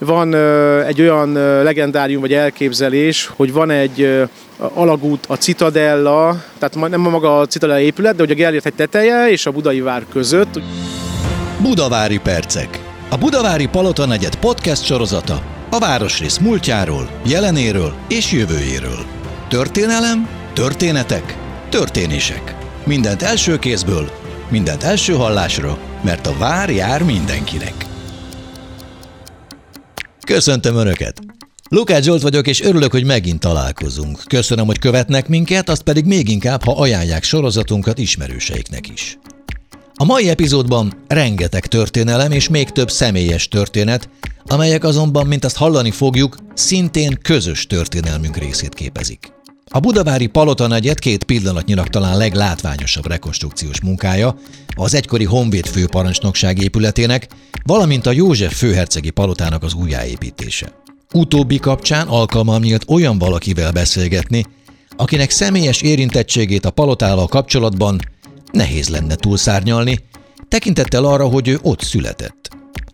Van egy olyan legendárium vagy elképzelés, hogy van egy alagút a Citadella, tehát nem maga a Citadella épület, de hogy a Gellért egy teteje és a Budai vár között. Budavári percek. A Budavári Palota negyed podcast sorozata a városrész múltjáról, jelenéről és jövőjéről. Történelem, történetek, történések. Mindent első kézből, mindent első hallásra, mert a vár jár mindenkinek. Köszöntöm Önöket! Lukács Zsolt vagyok, és örülök, hogy megint találkozunk. Köszönöm, hogy követnek minket, azt pedig még inkább, ha ajánlják sorozatunkat ismerőseiknek is. A mai epizódban rengeteg történelem és még több személyes történet, amelyek azonban, mint azt hallani fogjuk, szintén közös történelmünk részét képezik. A budavári Palota negyed két pillanatnyilag talán leglátványosabb rekonstrukciós munkája az egykori Honvéd főparancsnokság épületének, valamint a József főhercegi palotának az újjáépítése. Utóbbi kapcsán alkalmam nyílt olyan valakivel beszélgetni, akinek személyes érintettségét a palotával kapcsolatban nehéz lenne túlszárnyalni, tekintettel arra, hogy ő ott született.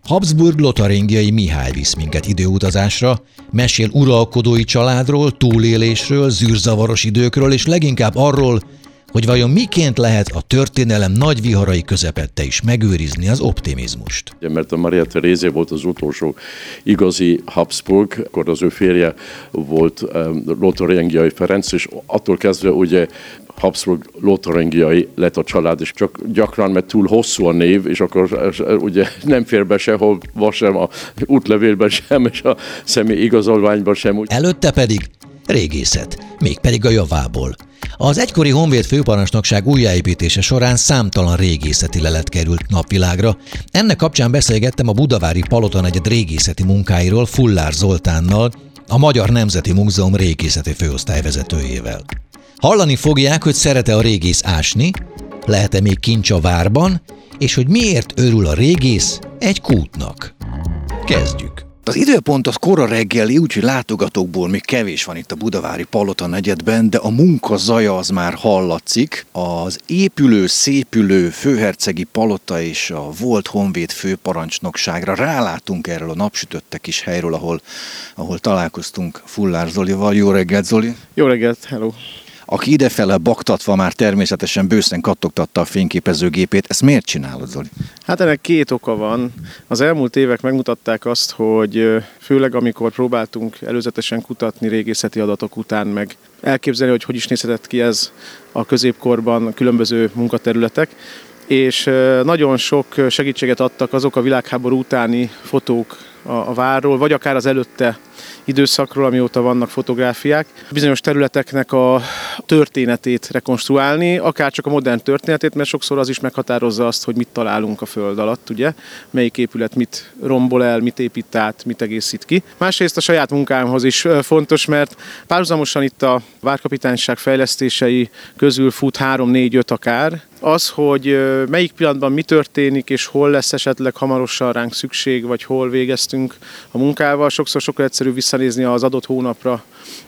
Habsburg lotaringiai Mihály visz minket időutazásra, mesél uralkodói családról, túlélésről, zűrzavaros időkről, és leginkább arról, hogy vajon miként lehet a történelem nagy viharai közepette is megőrizni az optimizmust. Mert a Maria Terézé volt az utolsó igazi Habsburg, akkor az ő férje volt Lothar Ferenc, és attól kezdve ugye Habsburg lotaringiai lett a család, és csak gyakran, mert túl hosszú a név, és akkor ugye nem fér be sehol, sem a útlevélben sem, és a személy igazolványban sem. Előtte pedig régészet, mégpedig a javából. Az egykori Honvéd főparancsnokság újjáépítése során számtalan régészeti lelet került napvilágra. Ennek kapcsán beszélgettem a Budavári Palota negyed régészeti munkáiról Fullár Zoltánnal, a Magyar Nemzeti Múzeum régészeti főosztályvezetőjével. Hallani fogják, hogy szerete a régész ásni, lehet-e még kincs a várban, és hogy miért örül a régész egy kútnak. Kezdjük! Az időpont az kora reggeli, úgyhogy látogatókból még kevés van itt a Budavári Palota negyedben, de a munka zaja az már hallatszik. Az épülő, szépülő főhercegi palota és a volt honvéd főparancsnokságra rálátunk erről a napsütötte kis helyről, ahol, ahol találkoztunk Fullár Zolival. Jó reggelt, Zoli! Jó reggelt, hello! Aki idefele baktatva már természetesen bőszen kattogtatta a fényképezőgépét. Ezt miért csinálod, Zoli? Hát ennek két oka van. Az elmúlt évek megmutatták azt, hogy főleg amikor próbáltunk előzetesen kutatni régészeti adatok után, meg elképzelni, hogy hogy is nézhetett ki ez a középkorban különböző munkaterületek, és nagyon sok segítséget adtak azok a világháború utáni fotók a, a várról, vagy akár az előtte időszakról, amióta vannak fotográfiák, bizonyos területeknek a történetét rekonstruálni, akár csak a modern történetét, mert sokszor az is meghatározza azt, hogy mit találunk a föld alatt, ugye, melyik épület mit rombol el, mit épít át, mit egészít ki. Másrészt a saját munkámhoz is fontos, mert párhuzamosan itt a várkapitányság fejlesztései közül fut 3-4-5 akár, az, hogy melyik pillanatban mi történik, és hol lesz esetleg hamarosan ránk szükség, vagy hol végeztünk a munkával, sokszor sokkal egyszerűbb visszanézni az adott hónapra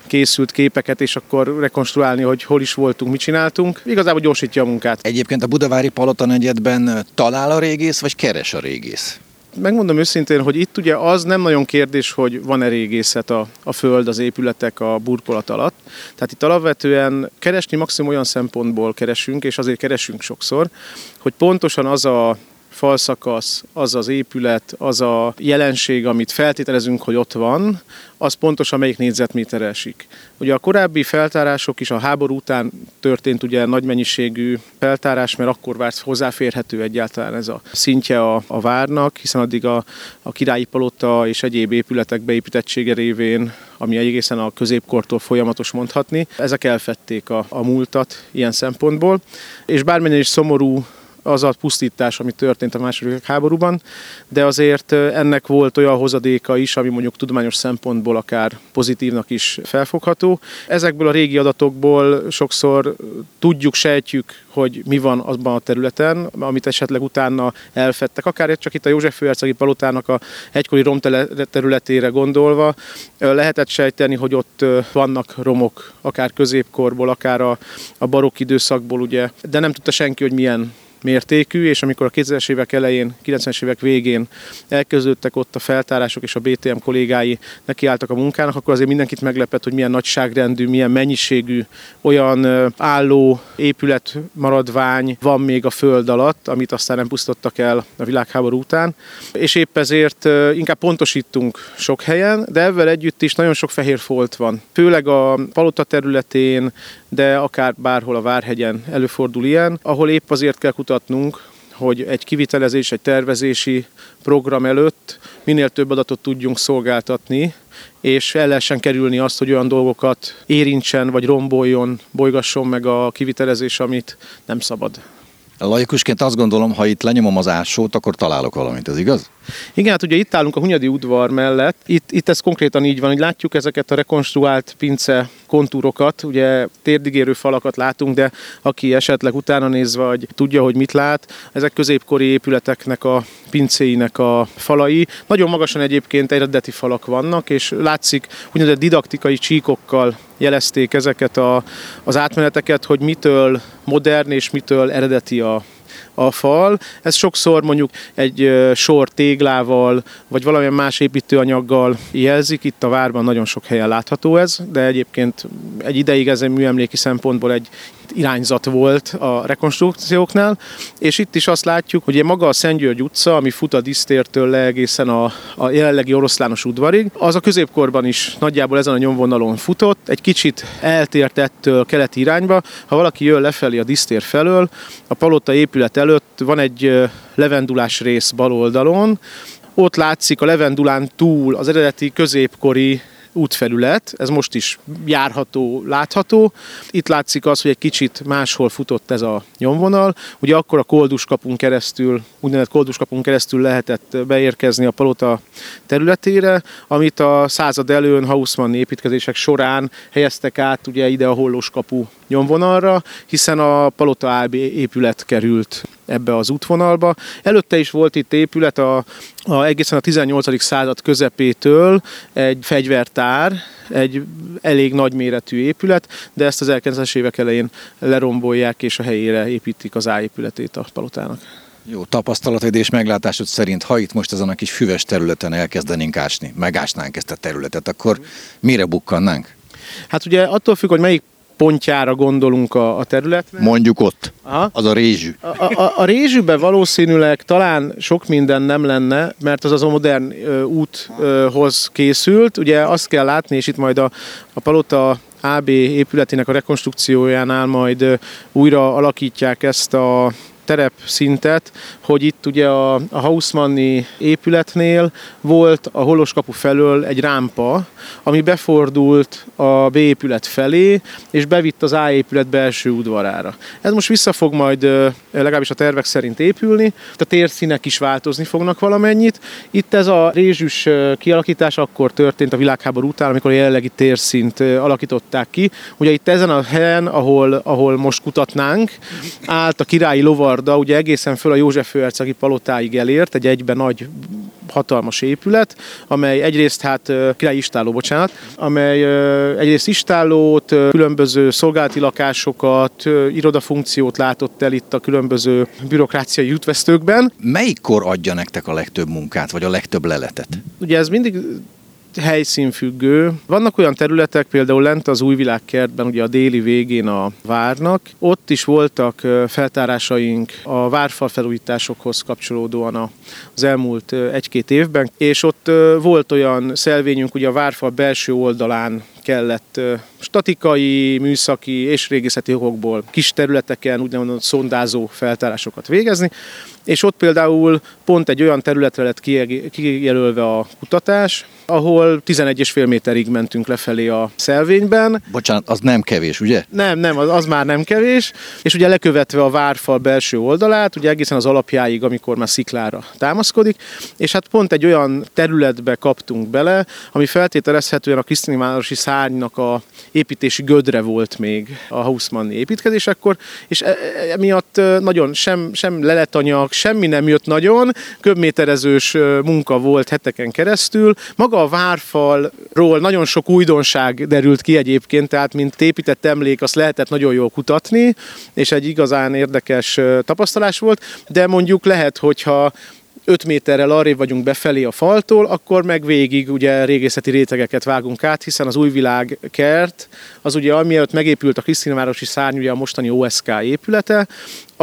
készült képeket, és akkor rekonstruálni, hogy hol is voltunk, mit csináltunk. Igazából gyorsítja a munkát. Egyébként a Budavári Palota negyedben talál a régész, vagy keres a régész? Megmondom őszintén, hogy itt ugye az nem nagyon kérdés, hogy van-e régészet a, a föld, az épületek, a burkolat alatt. Tehát itt alapvetően keresni maximum olyan szempontból keresünk, és azért keresünk sokszor, hogy pontosan az a falszakasz, az az épület, az a jelenség, amit feltételezünk, hogy ott van, az pontosan melyik négyzetméter esik. Ugye a korábbi feltárások is a háború után történt ugye nagy mennyiségű feltárás, mert akkor várt hozzáférhető egyáltalán ez a szintje a, a várnak, hiszen addig a, a királyi palota és egyéb épületek beépítettsége révén, ami egészen a középkortól folyamatos mondhatni, ezek elfették a, a múltat ilyen szempontból, és bármennyire is szomorú az a pusztítás, ami történt a második háborúban, de azért ennek volt olyan hozadéka is, ami mondjuk tudományos szempontból akár pozitívnak is felfogható. Ezekből a régi adatokból sokszor tudjuk, sejtjük, hogy mi van azban a területen, amit esetleg utána elfettek. Akár csak itt a József Főhercegi Palotának a egykori romterületére gondolva, lehetett sejteni, hogy ott vannak romok, akár középkorból, akár a barokk időszakból, ugye, de nem tudta senki, hogy milyen mértékű, és amikor a 2000-es évek elején, 90-es évek végén elkezdődtek ott a feltárások, és a BTM kollégái nekiálltak a munkának, akkor azért mindenkit meglepett, hogy milyen nagyságrendű, milyen mennyiségű olyan álló épület maradvány van még a föld alatt, amit aztán nem pusztottak el a világháború után. És épp ezért inkább pontosítunk sok helyen, de ezzel együtt is nagyon sok fehér folt van. Főleg a palota területén, de akár bárhol a Várhegyen előfordul ilyen, ahol épp azért kell kutatnunk, hogy egy kivitelezés, egy tervezési program előtt minél több adatot tudjunk szolgáltatni, és el lehessen kerülni azt, hogy olyan dolgokat érintsen, vagy romboljon, bolygasson meg a kivitelezés, amit nem szabad. Laikusként azt gondolom, ha itt lenyomom az ásót, akkor találok valamit, ez igaz? Igen, hát ugye itt állunk a Hunyadi udvar mellett. Itt, itt ez konkrétan így van, hogy látjuk ezeket a rekonstruált pince kontúrokat, ugye térdigérő falakat látunk, de aki esetleg utána néz, vagy tudja, hogy mit lát, ezek középkori épületeknek a pincéinek a falai. Nagyon magasan egyébként eredeti falak vannak, és látszik úgynevezett didaktikai csíkokkal jelezték ezeket a, az átmeneteket, hogy mitől modern és mitől eredeti a, a fal. Ez sokszor mondjuk egy sor téglával, vagy valamilyen más építőanyaggal jelzik. Itt a várban nagyon sok helyen látható ez, de egyébként egy ideig ez egy műemléki szempontból egy irányzat volt a rekonstrukcióknál, és itt is azt látjuk, hogy maga a Szent György utca, ami fut a disztértől le egészen a, a jelenlegi oroszlános udvarig, az a középkorban is nagyjából ezen a nyomvonalon futott, egy kicsit eltért ettől keleti irányba. Ha valaki jön lefelé a disztér felől, a palota épület előtt van egy levendulás rész bal oldalon, ott látszik a levendulán túl az eredeti középkori útfelület, ez most is járható, látható. Itt látszik az, hogy egy kicsit máshol futott ez a nyomvonal. Ugye akkor a kolduskapun keresztül, úgynevezett kolduskapun keresztül lehetett beérkezni a palota területére, amit a század előn Hausmann építkezések során helyeztek át ugye ide a hollóskapu nyomvonalra, hiszen a Palota AB épület került ebbe az útvonalba. Előtte is volt itt épület a, a egészen a 18. század közepétől egy fegyvertár, egy elég nagyméretű épület, de ezt az 1900-es évek elején lerombolják és a helyére építik az A épületét a palotának. Jó, tapasztalatod és meglátásod szerint, ha itt most ezen a kis füves területen elkezdenénk ásni, megásnánk ezt a területet, akkor mire bukkannánk? Hát ugye attól függ, hogy melyik pontjára gondolunk a, a területnek. Mondjuk ott, Aha. az a rézsű. A, a, a rézsűben valószínűleg talán sok minden nem lenne, mert az az a modern ö, úthoz készült. Ugye azt kell látni, és itt majd a, a Palota AB épületének a rekonstrukciójánál majd újra alakítják ezt a terepszintet, hogy itt ugye a, a Hausmanni épületnél volt a holoskapu felől egy rámpa, ami befordult a B épület felé, és bevitt az A épület belső udvarára. Ez most vissza fog majd legalábbis a tervek szerint épülni, a térszínek is változni fognak valamennyit. Itt ez a rézsűs kialakítás akkor történt a világháború után, amikor a jelenlegi térszint alakították ki. Ugye itt ezen a helyen, ahol, ahol most kutatnánk, állt a királyi lovarda, ugye egészen föl a József főhercegi palotáig elért, egy egyben nagy hatalmas épület, amely egyrészt hát királyi istálló, bocsánat, amely egyrészt istállót, különböző szolgálati lakásokat, irodafunkciót látott el itt a különböző bürokráciai útvesztőkben. Melyikkor adja nektek a legtöbb munkát, vagy a legtöbb leletet? Ugye ez mindig helyszínfüggő. Vannak olyan területek, például lent az Újvilágkertben, ugye a déli végén a várnak, ott is voltak feltárásaink a várfal felújításokhoz kapcsolódóan az elmúlt egy-két évben, és ott volt olyan szelvényünk, ugye a várfal belső oldalán kellett statikai, műszaki és régészeti okokból kis területeken úgynevezett szondázó feltárásokat végezni, és ott például pont egy olyan területre lett kijelölve a kutatás, ahol 11,5 méterig mentünk lefelé a szelvényben. Bocsánat, az nem kevés, ugye? Nem, nem, az, az már nem kevés. És ugye lekövetve a várfal belső oldalát, ugye egészen az alapjáig, amikor már sziklára támaszkodik, és hát pont egy olyan területbe kaptunk bele, ami feltételezhetően a Krisztini városi szárnynak a építési gödre volt még a Hausmanni építkezésekor, és e, e, emiatt nagyon sem, sem leletanyag, semmi nem jött nagyon, köbméterezős munka volt heteken keresztül. Maga a várfalról nagyon sok újdonság derült ki egyébként, tehát mint épített emlék, azt lehetett nagyon jól kutatni, és egy igazán érdekes tapasztalás volt, de mondjuk lehet, hogyha 5 méterrel arrébb vagyunk befelé a faltól, akkor meg végig ugye régészeti rétegeket vágunk át, hiszen az újvilág kert, az ugye amiatt megépült a Krisztinavárosi szárny, ugye a mostani OSK épülete,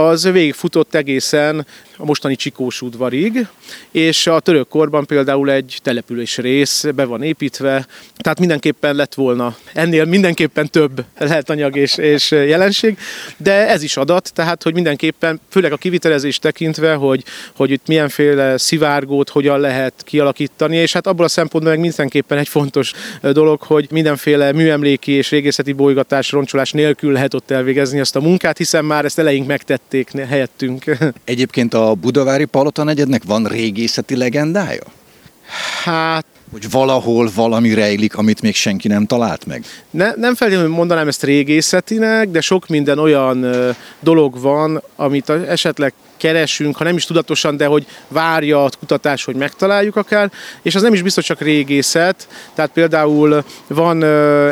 az végigfutott egészen a mostani Csikós udvarig, és a török korban például egy település rész be van építve, tehát mindenképpen lett volna ennél mindenképpen több lehetanyag és, és jelenség, de ez is adat, tehát hogy mindenképpen, főleg a kivitelezés tekintve, hogy, hogy itt milyenféle szivárgót hogyan lehet kialakítani, és hát abból a szempontból meg mindenképpen egy fontos dolog, hogy mindenféle műemléki és régészeti bolygatás, roncsolás nélkül lehet ott elvégezni azt a munkát, hiszen már ezt eleink megtették helyettünk. Egyébként a Budavári Palota negyednek van régészeti legendája? Hát hogy valahol valami rejlik, amit még senki nem talált meg? Ne, nem feltétlenül mondanám ezt régészetinek, de sok minden olyan ö, dolog van, amit esetleg keresünk, ha nem is tudatosan, de hogy várja a kutatás, hogy megtaláljuk akár, és az nem is biztos csak régészet, tehát például van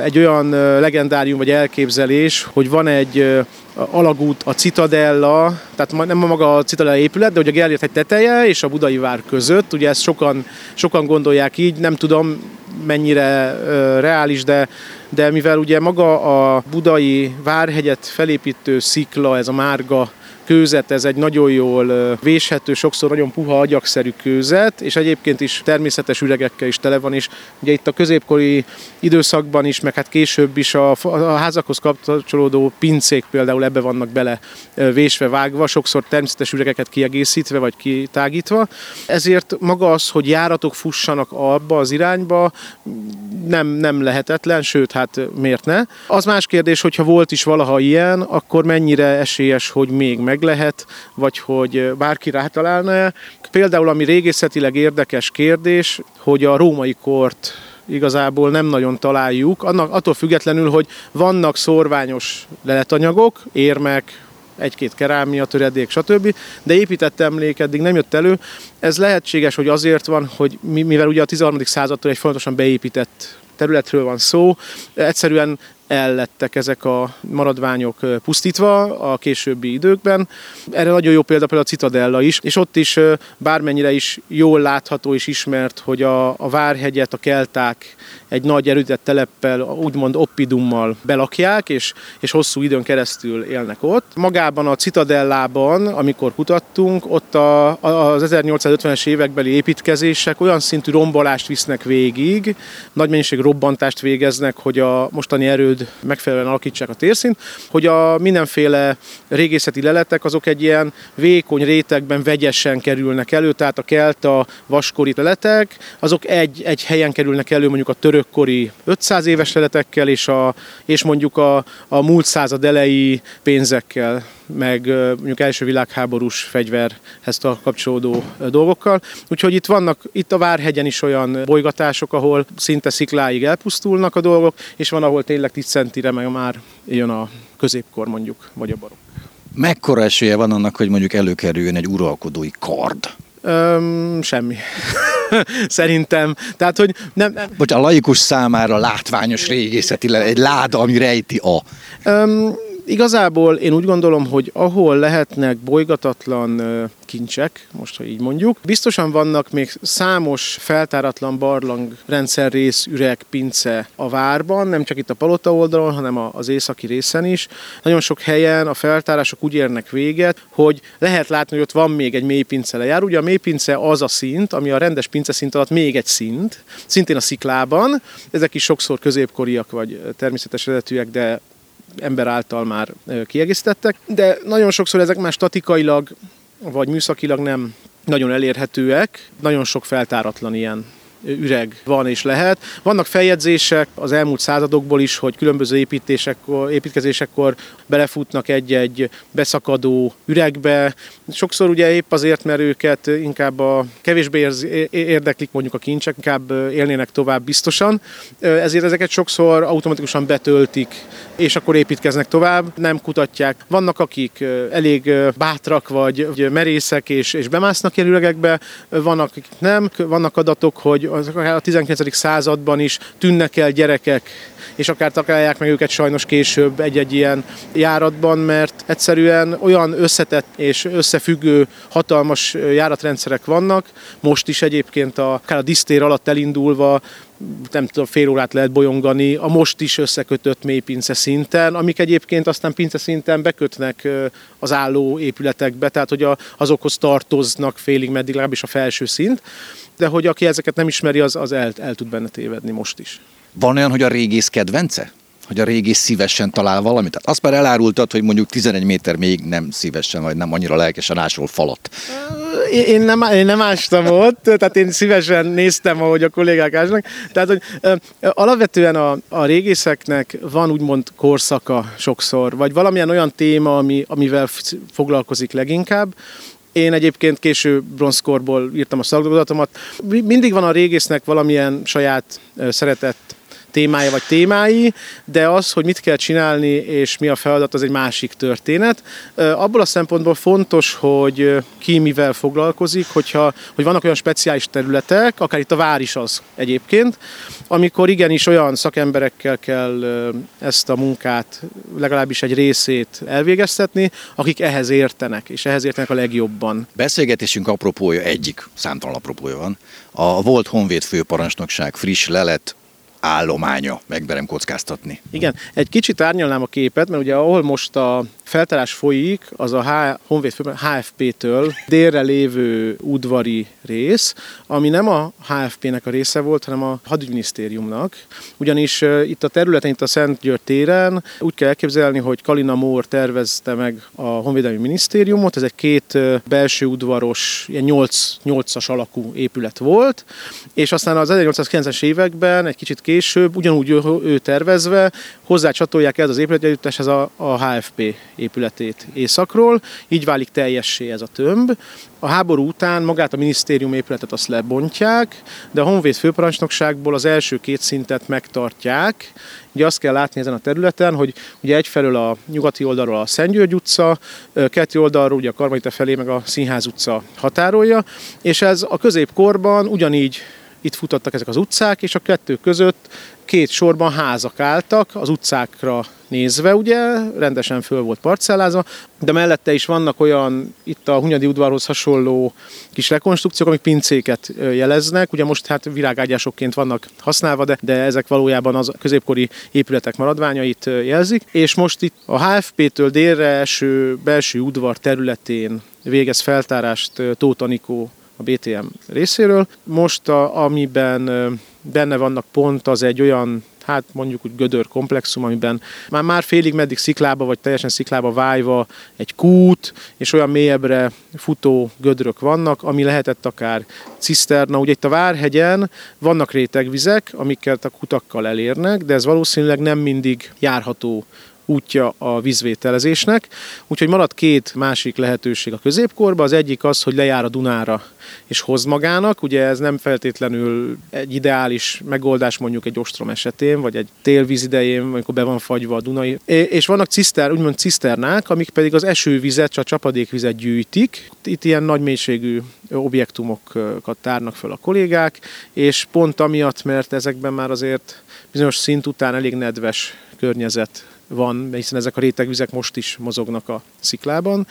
egy olyan legendárium vagy elképzelés, hogy van egy alagút, a Citadella, tehát nem maga a Citadella épület, de hogy a Gellért egy teteje és a Budai vár között, ugye ezt sokan, sokan gondolják így, nem tudom mennyire uh, reális, de, de mivel ugye maga a Budai várhegyet felépítő szikla, ez a márga kőzet, ez egy nagyon jól véshető, sokszor nagyon puha agyagszerű kőzet, és egyébként is természetes üregekkel is tele van, és ugye itt a középkori időszakban is, meg hát később is a, a házakhoz kapcsolódó pincék például ebbe vannak bele vésve, vágva, sokszor természetes üregeket kiegészítve vagy kitágítva. Ezért maga az, hogy járatok fussanak abba az irányba, nem, nem lehetetlen, sőt, hát miért ne. Az más kérdés, hogyha volt is valaha ilyen, akkor mennyire esélyes, hogy még meg lehet, vagy hogy bárki rátalálna-e. Például, ami régészetileg érdekes kérdés, hogy a római kort igazából nem nagyon találjuk, annak, attól függetlenül, hogy vannak szorványos leletanyagok, érmek, egy-két kerámia, töredék, stb. De épített emlék eddig nem jött elő. Ez lehetséges, hogy azért van, hogy mivel ugye a 13. századtól egy fontosan beépített területről van szó, egyszerűen ellettek ezek a maradványok pusztítva a későbbi időkben. Erre nagyon jó példa például a Citadella is, és ott is bármennyire is jól látható és ismert, hogy a, a Várhegyet a kelták egy nagy erődített teleppel, úgymond oppidummal belakják, és, és hosszú időn keresztül élnek ott. Magában a Citadellában, amikor kutattunk, ott a, az 1850-es évekbeli építkezések olyan szintű rombolást visznek végig, nagy mennyiség robbantást végeznek, hogy a mostani erőd megfelelően alakítsák a térszint, hogy a mindenféle régészeti leletek azok egy ilyen vékony rétegben vegyesen kerülnek elő, tehát a kelta vaskori leletek, azok egy, egy helyen kerülnek elő mondjuk a török örökkori 500 éves leletekkel, és, a, és mondjuk a, a múlt század elejé pénzekkel, meg mondjuk első világháborús fegyverhez kapcsolódó dolgokkal. Úgyhogy itt vannak, itt a Várhegyen is olyan bolygatások, ahol szinte szikláig elpusztulnak a dolgok, és van, ahol tényleg 10 centire meg már jön a középkor mondjuk, vagy a barokk. Mekkora esélye van annak, hogy mondjuk előkerüljön egy uralkodói kard? Öm, semmi. Szerintem. Tehát, hogy nem. Bocs, a laikus számára látványos régészeti, egy láda, ami rejti a... Öm, Igazából én úgy gondolom, hogy ahol lehetnek bolygatatlan kincsek, most ha így mondjuk, biztosan vannak még számos feltáratlan barlang rendszerrész, üreg, pince a várban, nem csak itt a palota oldalon, hanem az északi részen is. Nagyon sok helyen a feltárások úgy érnek véget, hogy lehet látni, hogy ott van még egy mélypince lejár. Ugye a mélypince az a szint, ami a rendes pince szint alatt még egy szint, szintén a sziklában. Ezek is sokszor középkoriak vagy természetes eredetűek, de ember által már kiegészítettek, de nagyon sokszor ezek már statikailag vagy műszakilag nem nagyon elérhetőek, nagyon sok feltáratlan ilyen üreg van és lehet. Vannak feljegyzések az elmúlt századokból is, hogy különböző építésekkor, építkezésekkor belefutnak egy-egy beszakadó üregbe. Sokszor ugye épp azért, mert őket inkább a kevésbé érdeklik mondjuk a kincsek, inkább élnének tovább biztosan. Ezért ezeket sokszor automatikusan betöltik, és akkor építkeznek tovább, nem kutatják. Vannak, akik elég bátrak vagy merészek és, és bemásznak ilyen üregekbe, vannak, akik nem. Vannak adatok, hogy a 19. században is tűnnek el gyerekek, és akár találják meg őket sajnos később egy-egy ilyen járatban, mert egyszerűen olyan összetett és összefüggő hatalmas járatrendszerek vannak, most is egyébként a, akár a disztér alatt elindulva nem tudom, fél órát lehet bolyongani a most is összekötött mélypince szinten, amik egyébként aztán pince szinten bekötnek az álló épületekbe, tehát hogy azokhoz tartoznak félig meddig, legalábbis a felső szint, de hogy aki ezeket nem ismeri, az, az el, el tud benne tévedni most is. Van olyan, hogy a régész kedvence? hogy a régész szívesen talál valamit? Tehát azt már elárultad, hogy mondjuk 11 méter még nem szívesen, vagy nem annyira lelkesen ásol falat. Én nem, én nem ástam ott, tehát én szívesen néztem, ahogy a kollégák ásnak. Tehát, hogy alapvetően a, a régészeknek van úgymond korszaka sokszor, vagy valamilyen olyan téma, ami, amivel foglalkozik leginkább, én egyébként késő bronzkorból írtam a szakdolgozatomat. Mindig van a régésznek valamilyen saját szeretett témája vagy témái, de az, hogy mit kell csinálni és mi a feladat, az egy másik történet. Abból a szempontból fontos, hogy ki mivel foglalkozik, hogyha, hogy vannak olyan speciális területek, akár itt a vár is az egyébként, amikor igenis olyan szakemberekkel kell ezt a munkát, legalábbis egy részét elvégeztetni, akik ehhez értenek, és ehhez értenek a legjobban. Beszélgetésünk apropója egyik, számtalan apropója van. A volt Honvéd főparancsnokság friss lelet állománya, megberem kockáztatni. Igen, egy kicsit árnyalnám a képet, mert ugye ahol most a feltárás folyik, az a H, Honvéd HFP-től délre lévő udvari rész, ami nem a HFP-nek a része volt, hanem a hadügyminisztériumnak. Ugyanis itt a területen, itt a Szent György téren úgy kell elképzelni, hogy Kalina Mór tervezte meg a Honvédelmi Minisztériumot, ez egy két belső udvaros, ilyen 8, 8-as alakú épület volt, és aztán az 1890-es években, egy kicsit később, ugyanúgy ő, ő tervezve, hozzá csatolják ez az épületegyütteshez a, a HFP épületét északról, így válik teljessé ez a tömb. A háború után magát a minisztérium épületet azt lebontják, de a Honvéd főparancsnokságból az első két szintet megtartják. Ugye azt kell látni ezen a területen, hogy ugye egyfelől a nyugati oldalról a Szent György utca, kettő oldalról ugye a Karmelita felé meg a Színház utca határolja, és ez a középkorban ugyanígy itt futottak ezek az utcák, és a kettő között két sorban házak álltak, az utcákra nézve, ugye, rendesen föl volt parcellázva, de mellette is vannak olyan, itt a Hunyadi udvarhoz hasonló kis rekonstrukciók, amik pincéket jeleznek, ugye most hát virágágyásokként vannak használva, de, de ezek valójában az középkori épületek maradványait jelzik, és most itt a HFP-től délre eső belső udvar területén végez feltárást Tóth Anikó a BTM részéről. Most, a, amiben benne vannak pont, az egy olyan hát mondjuk úgy gödör komplexum, amiben már, már félig meddig sziklába, vagy teljesen sziklába vájva egy kút, és olyan mélyebbre futó gödrök vannak, ami lehetett akár ciszterna. Ugye itt a Várhegyen vannak rétegvizek, amiket a kutakkal elérnek, de ez valószínűleg nem mindig járható útja a vízvételezésnek. Úgyhogy marad két másik lehetőség a középkorban. Az egyik az, hogy lejár a Dunára és hoz magának. Ugye ez nem feltétlenül egy ideális megoldás mondjuk egy ostrom esetén, vagy egy télvíz idején, amikor be van fagyva a Dunai. És vannak ciszter, úgymond ciszternák, amik pedig az esővizet, csak a csapadékvizet gyűjtik. Itt ilyen nagy mélységű objektumokat tárnak föl a kollégák, és pont amiatt, mert ezekben már azért bizonyos szint után elég nedves környezet van, hiszen ezek a rétegvizek most is mozognak a sziklában.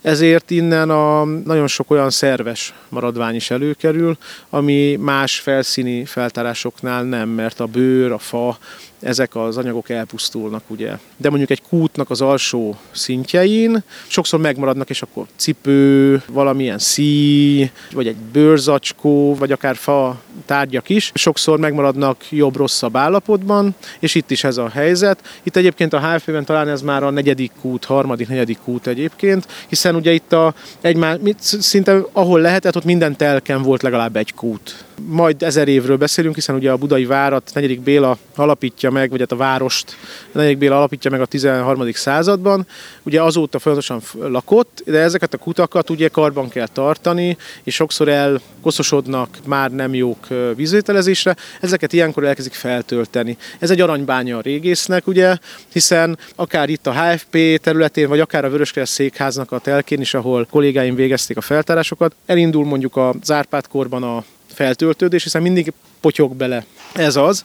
Ezért innen a nagyon sok olyan szerves maradvány is előkerül, ami más felszíni feltárásoknál nem, mert a bőr, a fa, ezek az anyagok elpusztulnak, ugye. De mondjuk egy kútnak az alsó szintjein sokszor megmaradnak, és akkor cipő, valamilyen szí, vagy egy bőrzacskó, vagy akár fa tárgyak is, sokszor megmaradnak jobb-rosszabb állapotban, és itt is ez a helyzet. Itt egyébként a HFP-ben talán ez már a negyedik kút, harmadik, negyedik kút egyébként, hiszen ugye itt a egymás, szinte ahol lehetett, ott minden telken volt legalább egy kút majd ezer évről beszélünk, hiszen ugye a budai várat 4. Béla alapítja meg, vagy hát a várost 4. Béla alapítja meg a 13. században. Ugye azóta folyamatosan lakott, de ezeket a kutakat ugye karban kell tartani, és sokszor elkoszosodnak, már nem jók vízvételezésre. Ezeket ilyenkor elkezdik feltölteni. Ez egy aranybánya a régésznek, ugye, hiszen akár itt a HFP területén, vagy akár a Vöröskereszt székháznak a telkén is, ahol kollégáim végezték a feltárásokat, elindul mondjuk a Zárpát korban a feltöltődés, hiszen mindig potyog bele. Ez az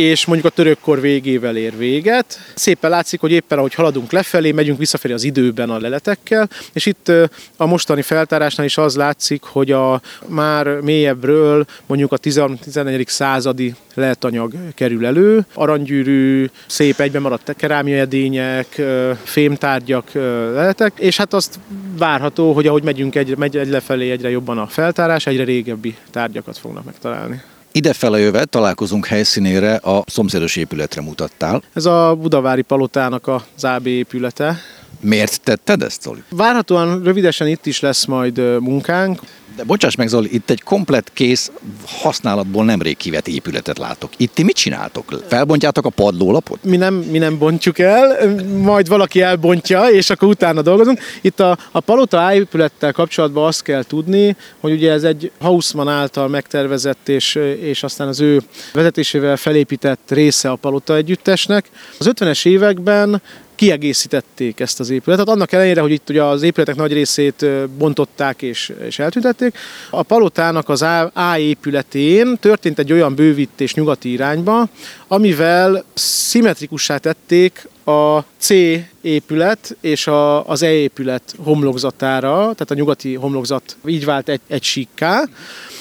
és mondjuk a törökkor végével ér véget. Szépen látszik, hogy éppen ahogy haladunk lefelé, megyünk visszafelé az időben a leletekkel, és itt a mostani feltárásnál is az látszik, hogy a már mélyebbről mondjuk a 14. századi leletanyag kerül elő, aranygyűrű, szép egyben maradt kerámiaedények, fémtárgyak, leletek, és hát azt várható, hogy ahogy megyünk egy, megy egy lefelé egyre jobban a feltárás, egyre régebbi tárgyakat fognak megtalálni. Idefele jöve találkozunk helyszínére, a szomszédos épületre mutattál. Ez a Budavári Palotának az AB épülete. Miért tetted ezt, Zoli? Várhatóan rövidesen itt is lesz majd munkánk. De bocsáss meg, Zoli, itt egy komplet kész használatból nemrég kivett épületet látok. Itt ti mit csináltok? Felbontjátok a padlólapot? Mi nem, mi nem bontjuk el, majd valaki elbontja, és akkor utána dolgozunk. Itt a, a palota épülettel kapcsolatban azt kell tudni, hogy ugye ez egy Hausmann által megtervezett, és, és aztán az ő vezetésével felépített része a palota együttesnek. Az 50-es években kiegészítették ezt az épületet. Annak ellenére, hogy itt ugye az épületek nagy részét bontották és, és eltüntették, a palotának az A, épületén történt egy olyan bővítés nyugati irányba, amivel szimmetrikussá tették a C épület és a, az E épület homlokzatára, tehát a nyugati homlokzat így vált egy, egy síkká,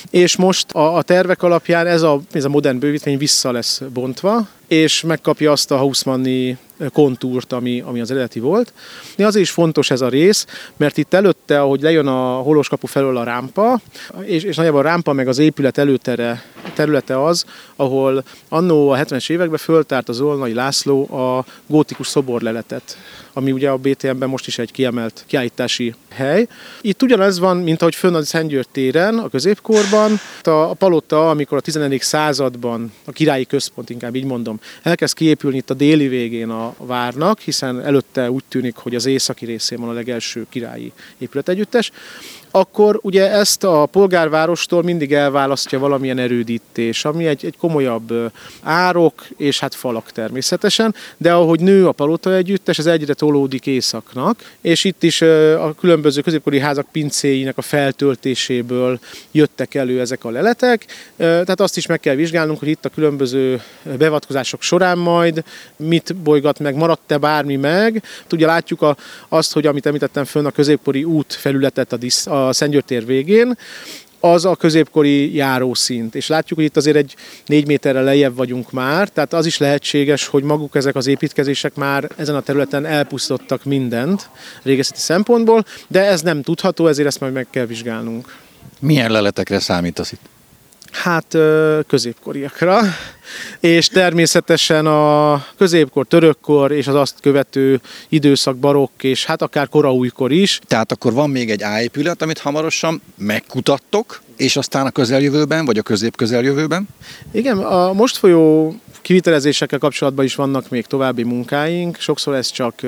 és most a, a tervek alapján ez a, ez a modern bővítény vissza lesz bontva, és megkapja azt a Hausmanni kontúrt, ami, ami az eredeti volt. De azért is fontos ez a rész, mert itt előtte, ahogy lejön a holoskapu felől a rámpa, és, és nagyjából a rámpa meg az épület előtere területe az, ahol annó a 70-es években föltárt az Olnai László a gótikus szoborleletet, ami ugye a BTM-ben most is egy kiemelt kiállítási hely. Itt ugyanez van, mint ahogy fönn a Szentgyörgy téren, a középkorban. A, a palota, amikor a 14. században, a királyi központ, inkább így mondom, elkezd kiépülni itt a déli végén a várnak, hiszen előtte úgy tűnik, hogy az északi részén van a legelső királyi épületegyüttes, akkor ugye ezt a polgárvárostól mindig elválasztja valamilyen erődítés, ami egy, egy komolyabb árok és hát falak természetesen, de ahogy nő a palota együttes, ez egyre tolódik északnak, és itt is a különböző középkori házak pincéinek a feltöltéséből jöttek elő ezek a leletek, tehát azt is meg kell vizsgálnunk, hogy itt a különböző beavatkozások során majd mit bolygat meg, maradt-e bármi meg. Ugye látjuk a, azt, hogy amit említettem fönn, a középkori út felületet a, disz, a a Szentgyörtér végén, az a középkori járószint. És látjuk, hogy itt azért egy négy méterrel lejjebb vagyunk már, tehát az is lehetséges, hogy maguk ezek az építkezések már ezen a területen elpusztottak mindent régészeti szempontból, de ez nem tudható, ezért ezt majd meg kell vizsgálnunk. Milyen leletekre számítasz itt? Hát középkoriakra, és természetesen a középkor, törökkor és az azt követő időszak barokk, és hát akár koraújkor is. Tehát akkor van még egy áépület, amit hamarosan megkutattok, és aztán a közeljövőben, vagy a közép-közeljövőben? Igen, a most folyó Kivitelezésekkel kapcsolatban is vannak még további munkáink, sokszor ez csak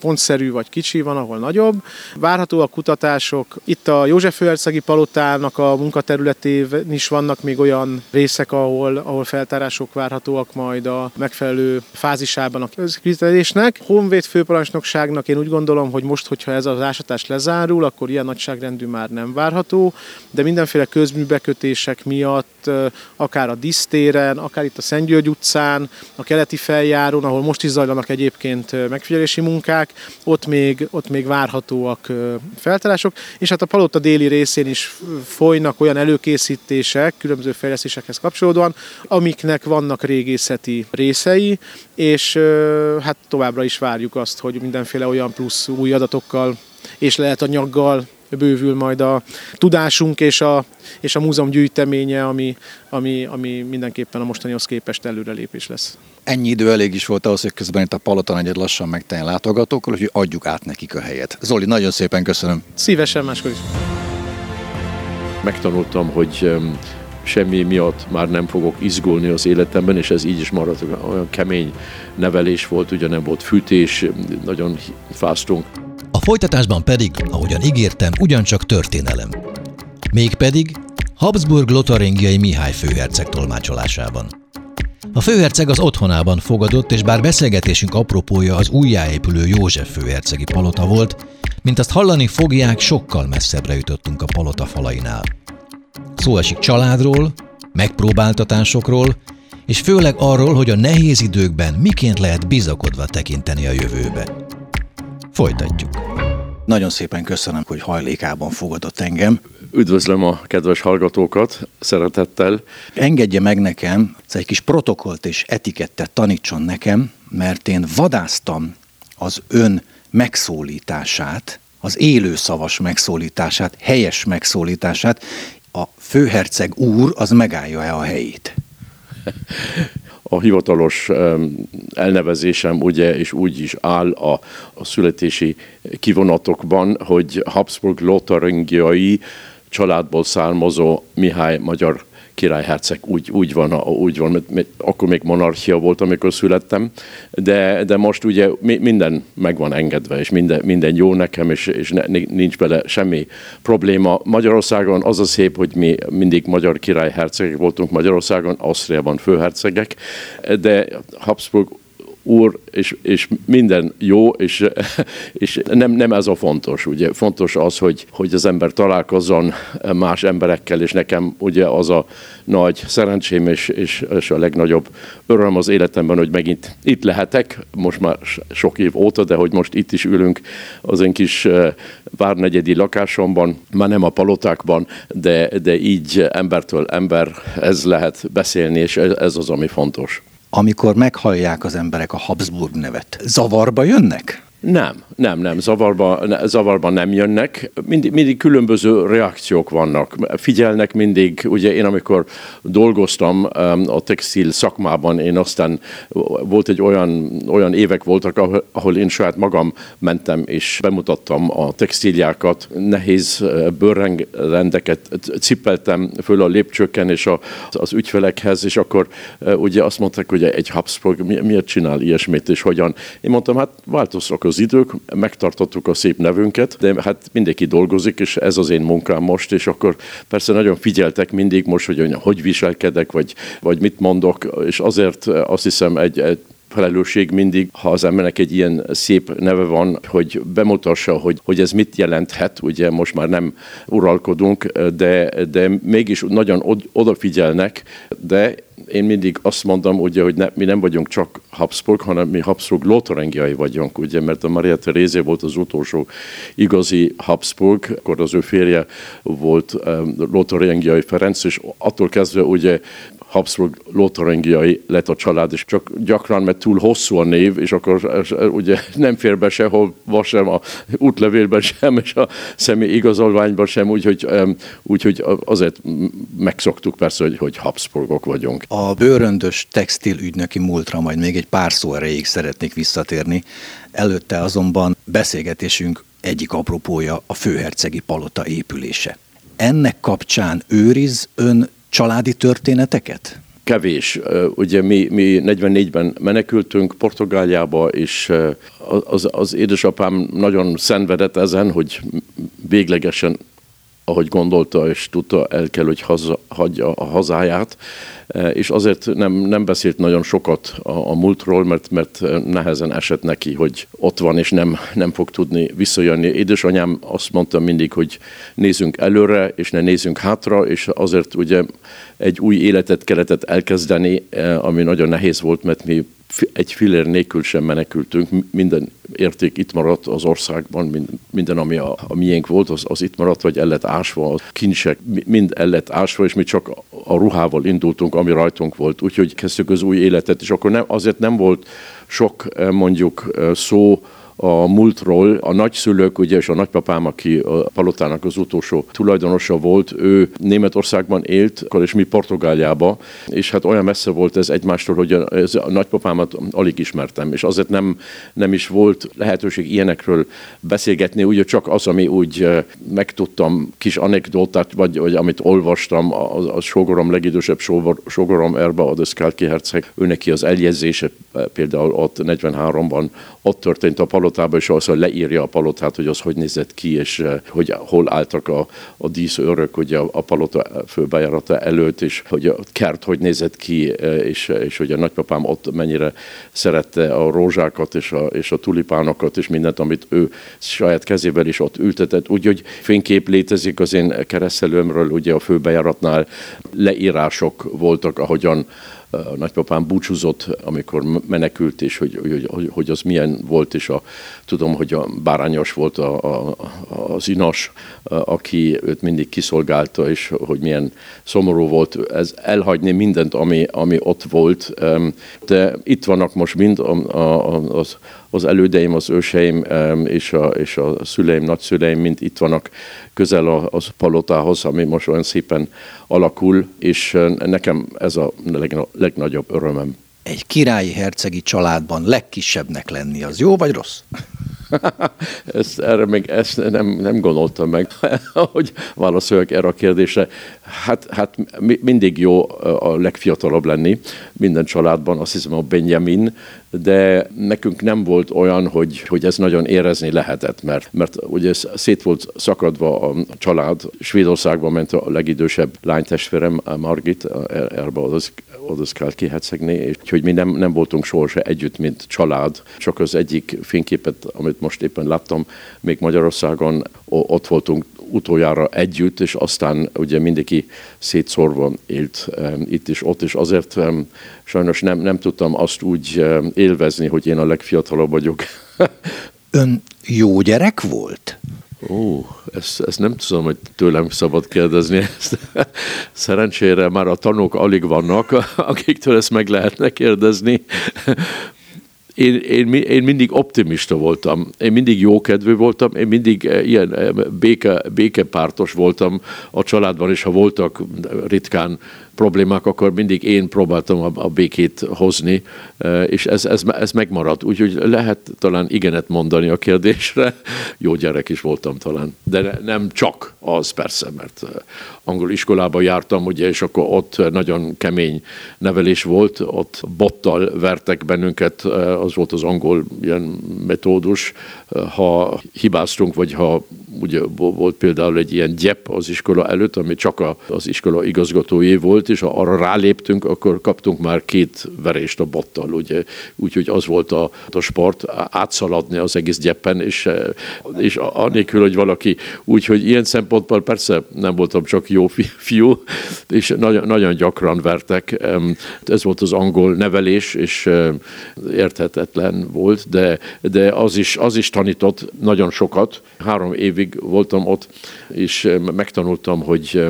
pontszerű vagy kicsi, van, ahol nagyobb. Várhatóak kutatások. Itt a József Főhercegi Palotának a munkaterületén is vannak még olyan részek, ahol, ahol feltárások várhatóak majd a megfelelő fázisában a kivitelezésnek. Honvéd főparancsnokságnak én úgy gondolom, hogy most, hogyha ez az ásatás lezárul, akkor ilyen nagyságrendű már nem várható, de mindenféle közműbekötések miatt, akár a disztéren, akár itt a Szentgyörgy utcán, utcán, a keleti feljárón, ahol most is zajlanak egyébként megfigyelési munkák, ott még, ott még várhatóak feltárások, és hát a palota déli részén is folynak olyan előkészítések, különböző fejlesztésekhez kapcsolódóan, amiknek vannak régészeti részei, és hát továbbra is várjuk azt, hogy mindenféle olyan plusz új adatokkal és lehet a nyaggal bővül majd a tudásunk és a, és a múzeum gyűjteménye, ami, ami, ami mindenképpen a mostanihoz képest előrelépés lesz. Ennyi idő elég is volt ahhoz, hogy közben itt a Palota egyet lassan megtenni látogatókkal, hogy adjuk át nekik a helyet. Zoli, nagyon szépen köszönöm. Szívesen máskor is. Megtanultam, hogy semmi miatt már nem fogok izgulni az életemben, és ez így is maradt. Olyan kemény nevelés volt, ugye nem volt fűtés, nagyon fáztunk. Folytatásban pedig, ahogyan ígértem, ugyancsak történelem. Mégpedig Habsburg lotaringiai Mihály főherceg tolmácsolásában. A főherceg az otthonában fogadott, és bár beszélgetésünk apropója az újjáépülő József főhercegi palota volt, mint azt hallani fogják, sokkal messzebbre jutottunk a palota falainál. Szó esik családról, megpróbáltatásokról, és főleg arról, hogy a nehéz időkben miként lehet bizakodva tekinteni a jövőbe. Folytatjuk. Nagyon szépen köszönöm, hogy hajlékában fogadott engem. Üdvözlöm a kedves hallgatókat, szeretettel. Engedje meg nekem, ez egy kis protokollt és etikettet tanítson nekem, mert én vadáztam az ön megszólítását, az élő szavas megszólítását, helyes megszólítását, a főherceg úr az megállja-e a helyét? a hivatalos elnevezésem ugye, és úgy is áll a, a születési kivonatokban, hogy Habsburg lotaringiai családból származó Mihály magyar királyherceg úgy, úgy van, úgy van mert, mert akkor még monarchia volt, amikor születtem, de, de most ugye minden meg van engedve, és minden, minden jó nekem, és, és ne, nincs bele semmi probléma. Magyarországon az a szép, hogy mi mindig magyar királyhercegek voltunk Magyarországon, Ausztriában főhercegek, de Habsburg úr, és, és minden jó, és, és nem, nem ez a fontos. Ugye fontos az, hogy, hogy az ember találkozzon más emberekkel, és nekem ugye az a nagy szerencsém, és, és, és a legnagyobb öröm az életemben, hogy megint itt lehetek, most már sok év óta, de hogy most itt is ülünk az én kis eh, várnegyedi lakásomban, már nem a palotákban, de, de így embertől ember ez lehet beszélni, és ez az, ami fontos amikor meghallják az emberek a Habsburg nevet, zavarba jönnek? Nem, nem, nem, zavarba, zavarba nem jönnek. Mindig, mindig különböző reakciók vannak. Figyelnek mindig, ugye én amikor dolgoztam a textil szakmában, én aztán volt egy olyan, olyan évek voltak, ahol én saját magam mentem és bemutattam a textíliákat, nehéz uh, bőrrendeket cipeltem föl a lépcsőken és a, az ügyfelekhez, és akkor uh, ugye azt mondták, hogy egy Habsburg miért csinál ilyesmit, és hogyan. Én mondtam, hát változtak az idők, megtartottuk a szép nevünket, de hát mindenki dolgozik, és ez az én munkám most, és akkor persze nagyon figyeltek mindig most, hogy hogy viselkedek, vagy, vagy mit mondok, és azért azt hiszem egy, egy felelősség mindig, ha az embernek egy ilyen szép neve van, hogy bemutassa, hogy, hogy ez mit jelenthet, ugye most már nem uralkodunk, de, de mégis nagyon odafigyelnek, de én mindig azt mondom, ugye, hogy ne, mi nem vagyunk csak Habsburg, hanem mi Habsburg lotarengiai vagyunk, ugye, mert a Maria Terézé volt az utolsó igazi Habsburg, akkor az ő férje volt um, lotarengiai Ferenc, és attól kezdve ugye Habsburg lotaringiai lett a család, és csak gyakran, mert túl hosszú a név, és akkor ugye nem fér be sehol, sem a útlevélben sem, és a személy igazolványban sem, úgyhogy, úgyhogy azért megszoktuk persze, hogy, hogy Habsburgok vagyunk. A bőröndös textilügynöki múltra majd még egy pár szó erejéig szeretnék visszatérni. Előtte azonban beszélgetésünk egyik apropója a főhercegi palota épülése. Ennek kapcsán őriz ön családi történeteket? Kevés. Ugye mi, mi 44-ben menekültünk Portugáliába, és az, az édesapám nagyon szenvedett ezen, hogy véglegesen ahogy gondolta és tudta, el kell, hogy haza, hagyja a hazáját, és azért nem, nem beszélt nagyon sokat a, a múltról, mert, mert nehezen esett neki, hogy ott van, és nem, nem fog tudni visszajönni. Édesanyám azt mondta mindig, hogy nézzünk előre, és ne nézzünk hátra, és azért ugye egy új életet kellett elkezdeni, e, ami nagyon nehéz volt, mert mi egy fillér nélkül sem menekültünk, minden érték itt maradt az országban, minden, ami a, a miénk volt, az, az itt maradt, vagy el lett ásva, a kincsek mind el lett ásva, és mi csak a ruhával indultunk, ami rajtunk volt. Úgyhogy kezdtük az új életet, és akkor nem, azért nem volt sok eh, mondjuk eh, szó a múltról. A nagyszülők, ugye, és a nagypapám, aki a palotának az utolsó tulajdonosa volt, ő Németországban élt, akkor és mi Portugáliába, és hát olyan messze volt ez egymástól, hogy a, a nagypapámat alig ismertem, és azért nem, nem is volt lehetőség ilyenekről beszélgetni, ugye csak az, ami úgy megtudtam, kis anekdotát, vagy, vagy amit olvastam, a, a sogorom, legidősebb sogorom Erba Adeszkálki herceg, ő neki az eljegyzése például ott 43-ban ott történt a palotában, és az, hogy leírja a palotát, hogy az hogy nézett ki, és hogy hol álltak a, a díszőrök, ugye a, a palota főbejárata előtt, és hogy a kert hogy nézett ki, és, és hogy a nagypapám ott mennyire szerette a rózsákat, és a, és a tulipánokat, és mindent, amit ő saját kezével is ott ültetett. Úgyhogy fénykép létezik az én keresztelőmről, ugye a főbejáratnál leírások voltak, ahogyan a nagypapám búcsúzott, amikor menekült, és hogy, hogy, hogy az milyen volt, és a, tudom, hogy a bárányos volt a, a, az inas, aki őt mindig kiszolgálta, és hogy milyen szomorú volt ez elhagyni mindent, ami, ami ott volt. De itt vannak most mind az, az elődeim, az őseim és a, és a szüleim, nagyszüleim mind itt vannak közel az palotához, ami most olyan szépen alakul, és nekem ez a legnagyobb örömem. Egy királyi hercegi családban legkisebbnek lenni, az jó vagy rossz? ezt, erre még ezt nem, nem gondoltam meg, hogy válaszoljak erre a kérdésre. Hát, hát mindig jó a legfiatalabb lenni minden családban, azt hiszem a Benjamin, de nekünk nem volt olyan, hogy, hogy ez nagyon érezni lehetett, mert, mert ugye szét volt szakadva a család. Svédországban ment a legidősebb lánytestvérem, Margit, erbe az kell kihetszegni, és hogy mi nem, nem voltunk sohasem együtt, mint család. Csak az egyik fényképet, amit most éppen láttam, még Magyarországon ott voltunk utoljára együtt, és aztán ugye mindenki szétszórva élt itt is, ott is. Azért sajnos nem, nem tudtam azt úgy élvezni, hogy én a legfiatalabb vagyok. Ön jó gyerek volt? Ó, ezt, ezt nem tudom, hogy tőlem szabad kérdezni. Ezt. Szerencsére már a tanúk alig vannak, akiktől ezt meg lehetne kérdezni én, én, én mindig optimista voltam, én mindig jókedvű voltam, én mindig eh, ilyen eh, béke, békepártos voltam a családban, és ha voltak ritkán problémák, akkor mindig én próbáltam a, a békét hozni, e, és ez, ez, ez megmaradt. Úgyhogy lehet talán igenet mondani a kérdésre. Jó gyerek is voltam talán, de nem csak az persze, mert angol iskolába jártam, ugye, és akkor ott nagyon kemény nevelés volt, ott bottal vertek bennünket, e, az volt az angol ilyen metódus, ha hibáztunk, vagy ha ugye volt például egy ilyen gyep az iskola előtt, ami csak az iskola igazgatójé volt, és ha arra ráléptünk, akkor kaptunk már két verést a bottal, ugye. Úgyhogy az volt a, a sport, átszaladni az egész gyeppen, és, és annélkül, hogy valaki, úgyhogy ilyen szempontból persze nem voltam csak jó fiú, és nagyon, nagyon gyakran vertek. Ez volt az angol nevelés, és érthetetlen volt, de, de az, is, az is tanított nagyon sokat. Három évig voltam ott, és megtanultam, hogy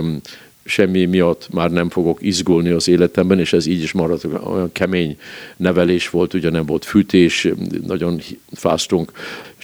semmi miatt már nem fogok izgulni az életemben, és ez így is maradt, olyan kemény nevelés volt, ugye nem volt fűtés, nagyon fáztunk,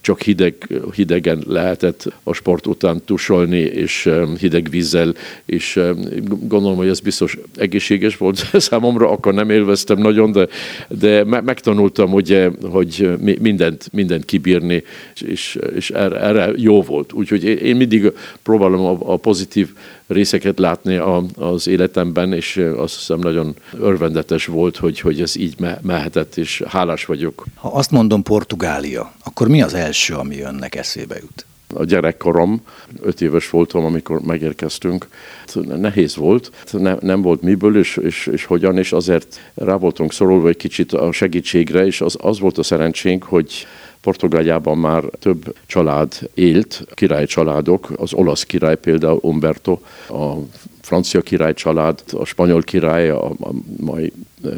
csak hideg, hidegen lehetett a sport után tusolni, és hideg vízzel, és gondolom, hogy ez biztos egészséges volt számomra, akkor nem élveztem nagyon, de, de megtanultam, hogy, hogy mindent, mindent kibírni, és, és erre, erre jó volt. Úgyhogy én mindig próbálom a, a pozitív részeket látni a, az életemben, és azt hiszem nagyon örvendetes volt, hogy, hogy ez így mehetett, és hálás vagyok. Ha azt mondom Portugália, akkor mi az első, ami önnek eszébe jut? a gyerekkorom, öt éves voltam, amikor megérkeztünk. Nehéz volt, ne, nem volt miből, és, és, és hogyan, és azért rá voltunk szorulva egy kicsit a segítségre, és az, az volt a szerencsénk, hogy Portugáliában már több család élt, király családok, az olasz király például Umberto, a francia király család, a spanyol király, a, a mai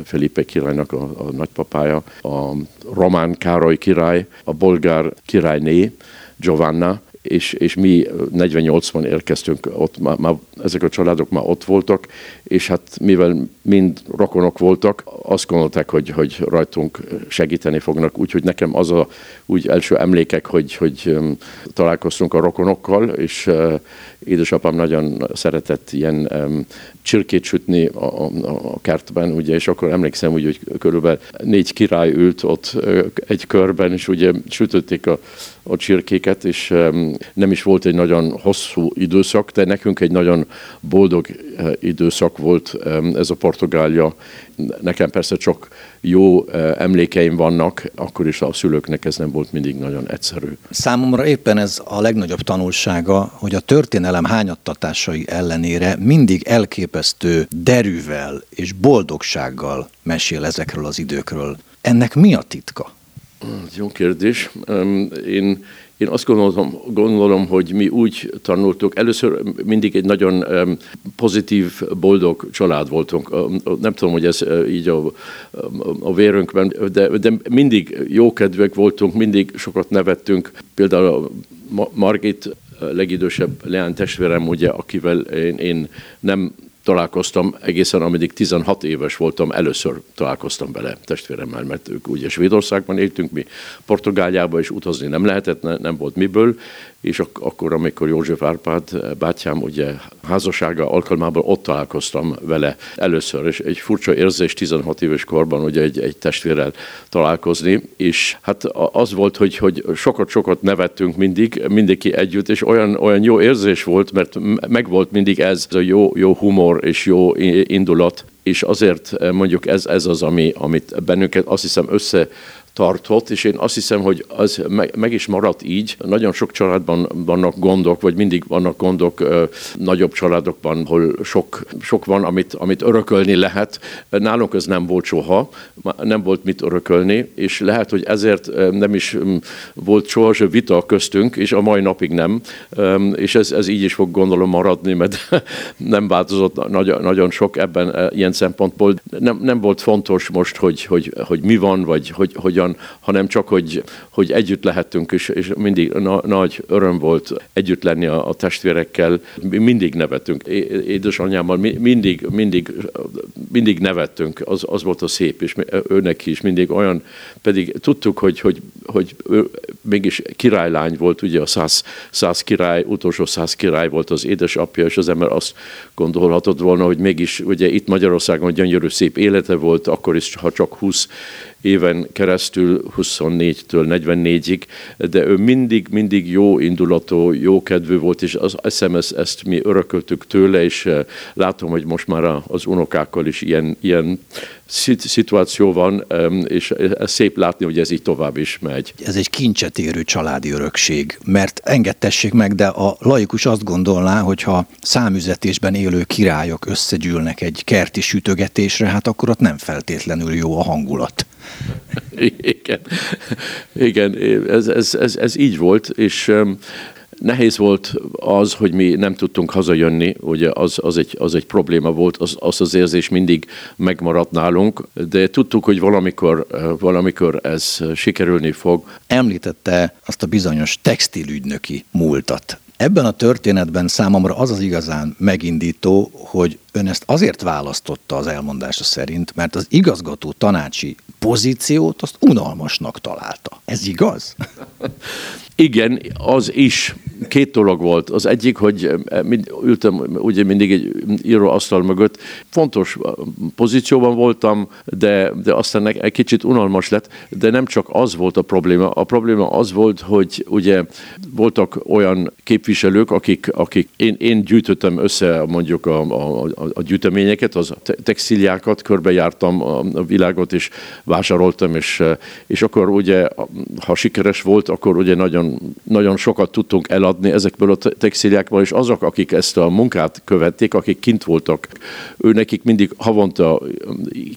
Felipe királynak a, a nagypapája, a román Károly király, a bolgár királyné, Giovanna, és, és mi 48-ban érkeztünk, ott már, már, ezek a családok már ott voltak, és hát mivel mind rokonok voltak, azt gondolták, hogy, hogy rajtunk segíteni fognak, úgyhogy nekem az a úgy első emlékek, hogy, hogy találkoztunk a rokonokkal, és uh, édesapám nagyon szeretett ilyen um, csirkét sütni a, a, a kertben, ugye, és akkor emlékszem, úgy, hogy körülbelül négy király ült ott uh, egy körben, és ugye sütötték a, a csirkéket, és nem is volt egy nagyon hosszú időszak, de nekünk egy nagyon boldog uh, időszak volt ez a Portugália. Nekem persze csak jó emlékeim vannak, akkor is a szülőknek ez nem volt mindig nagyon egyszerű. Számomra éppen ez a legnagyobb tanulsága, hogy a történelem hányattatásai ellenére mindig elképesztő derűvel és boldogsággal mesél ezekről az időkről. Ennek mi a titka? Jó kérdés. Én én azt gondolom, gondolom, hogy mi úgy tanultuk, először mindig egy nagyon pozitív, boldog család voltunk. Nem tudom, hogy ez így a, a vérünkben, de, de mindig jókedvek voltunk, mindig sokat nevettünk. Például Margit legidősebb leány testvérem, ugye, akivel én, én nem találkoztam egészen, ameddig 16 éves voltam, először találkoztam vele testvéremmel, mert ők ugye Svédországban éltünk, mi Portugáliába is utazni nem lehetett, nem volt miből, és ak- akkor, amikor József Árpád bátyám ugye házassága alkalmával ott találkoztam vele először, és egy furcsa érzés 16 éves korban ugye egy, egy testvérrel találkozni, és hát az volt, hogy, hogy sokat-sokat nevettünk mindig, mindenki együtt, és olyan, olyan jó érzés volt, mert megvolt mindig ez, ez a jó, jó humor és jó indulat, és azért mondjuk ez, ez az, ami, amit bennünket azt hiszem össze tartott, és én azt hiszem, hogy az meg is maradt így. Nagyon sok családban vannak gondok, vagy mindig vannak gondok nagyobb családokban, hol sok, sok van, amit, amit örökölni lehet. Nálunk ez nem volt soha, nem volt mit örökölni, és lehet, hogy ezért nem is volt soha se vita köztünk, és a mai napig nem, és ez, ez így is fog gondolom maradni, mert nem változott nagyon, nagyon sok ebben ilyen szempontból. Nem, nem volt fontos most, hogy, hogy, hogy mi van, vagy hogy, hogyan hogyan, hanem csak, hogy, hogy együtt lehettünk, és, és mindig na, nagy öröm volt együtt lenni a, a testvérekkel. Mi mindig nevettünk. Édesanyámmal mindig, mindig, mindig nevettünk. Az, az volt a szép, és őnek is mindig olyan, pedig tudtuk, hogy, hogy, hogy ő mégis királylány volt, ugye a száz, száz király, utolsó száz király volt az édesapja, és az ember azt gondolhatott volna, hogy mégis ugye itt Magyarországon gyönyörű szép élete volt, akkor is, ha csak 20 éven keresztül, 24-től 44-ig, de ő mindig, mindig jó indulatú, jó kedvű volt, és az eszem ezt, mi örököltük tőle, és eh, látom, hogy most már az unokákkal is ilyen, ilyen szituáció van, és ez szép látni, hogy ez így tovább is megy. Ez egy kincset érő családi örökség, mert engedtessék meg, de a laikus azt gondolná, hogy ha számüzetésben élő királyok összegyűlnek egy kerti sütögetésre, hát akkor ott nem feltétlenül jó a hangulat. Igen, igen ez, ez, ez, ez így volt, és Nehéz volt az, hogy mi nem tudtunk hazajönni, ugye az, az, egy, az egy probléma volt, az, az az érzés mindig megmaradt nálunk, de tudtuk, hogy valamikor, valamikor ez sikerülni fog. Említette azt a bizonyos textilügynöki múltat. Ebben a történetben számomra az az igazán megindító, hogy ön ezt azért választotta az elmondása szerint, mert az igazgató tanácsi pozíciót azt unalmasnak találta. Ez igaz? Igen, az is. Két dolog volt. Az egyik, hogy eh, mind, ültem ugye mindig egy íróasztal mögött. Fontos pozícióban voltam, de, de aztán egy kicsit unalmas lett, de nem csak az volt a probléma. A probléma az volt, hogy ugye voltak olyan képviselők, akik, akik én, én gyűjtöttem össze mondjuk a, a, a gyűjteményeket, az textiliákat, körbejártam a világot, és vásároltam, és, és akkor ugye, ha sikeres volt, akkor ugye nagyon nagyon, sokat tudtunk eladni ezekből a textiliákból, és azok, akik ezt a munkát követték, akik kint voltak, ő nekik mindig havonta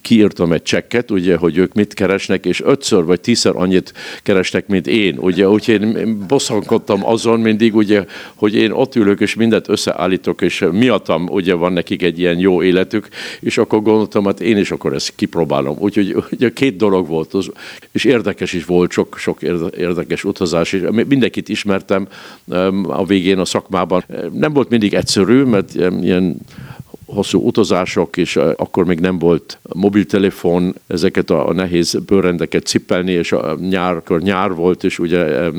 kiírtam egy csekket, ugye, hogy ők mit keresnek, és ötször vagy tízszer annyit keresnek, mint én. Ugye, úgyhogy én bosszankodtam azon mindig, ugye, hogy én ott ülök, és mindent összeállítok, és miattam ugye van nekik egy ilyen jó életük, és akkor gondoltam, hát én is akkor ezt kipróbálom. Úgyhogy ugye, két dolog volt, az, és érdekes is volt, sok, sok érdekes utazás, és mindenkit ismertem a végén a szakmában. Nem volt mindig egyszerű, mert ilyen hosszú utazások, és akkor még nem volt mobiltelefon, ezeket a, nehéz bőrendeket cipelni, és a nyár, akkor nyár volt, és ugye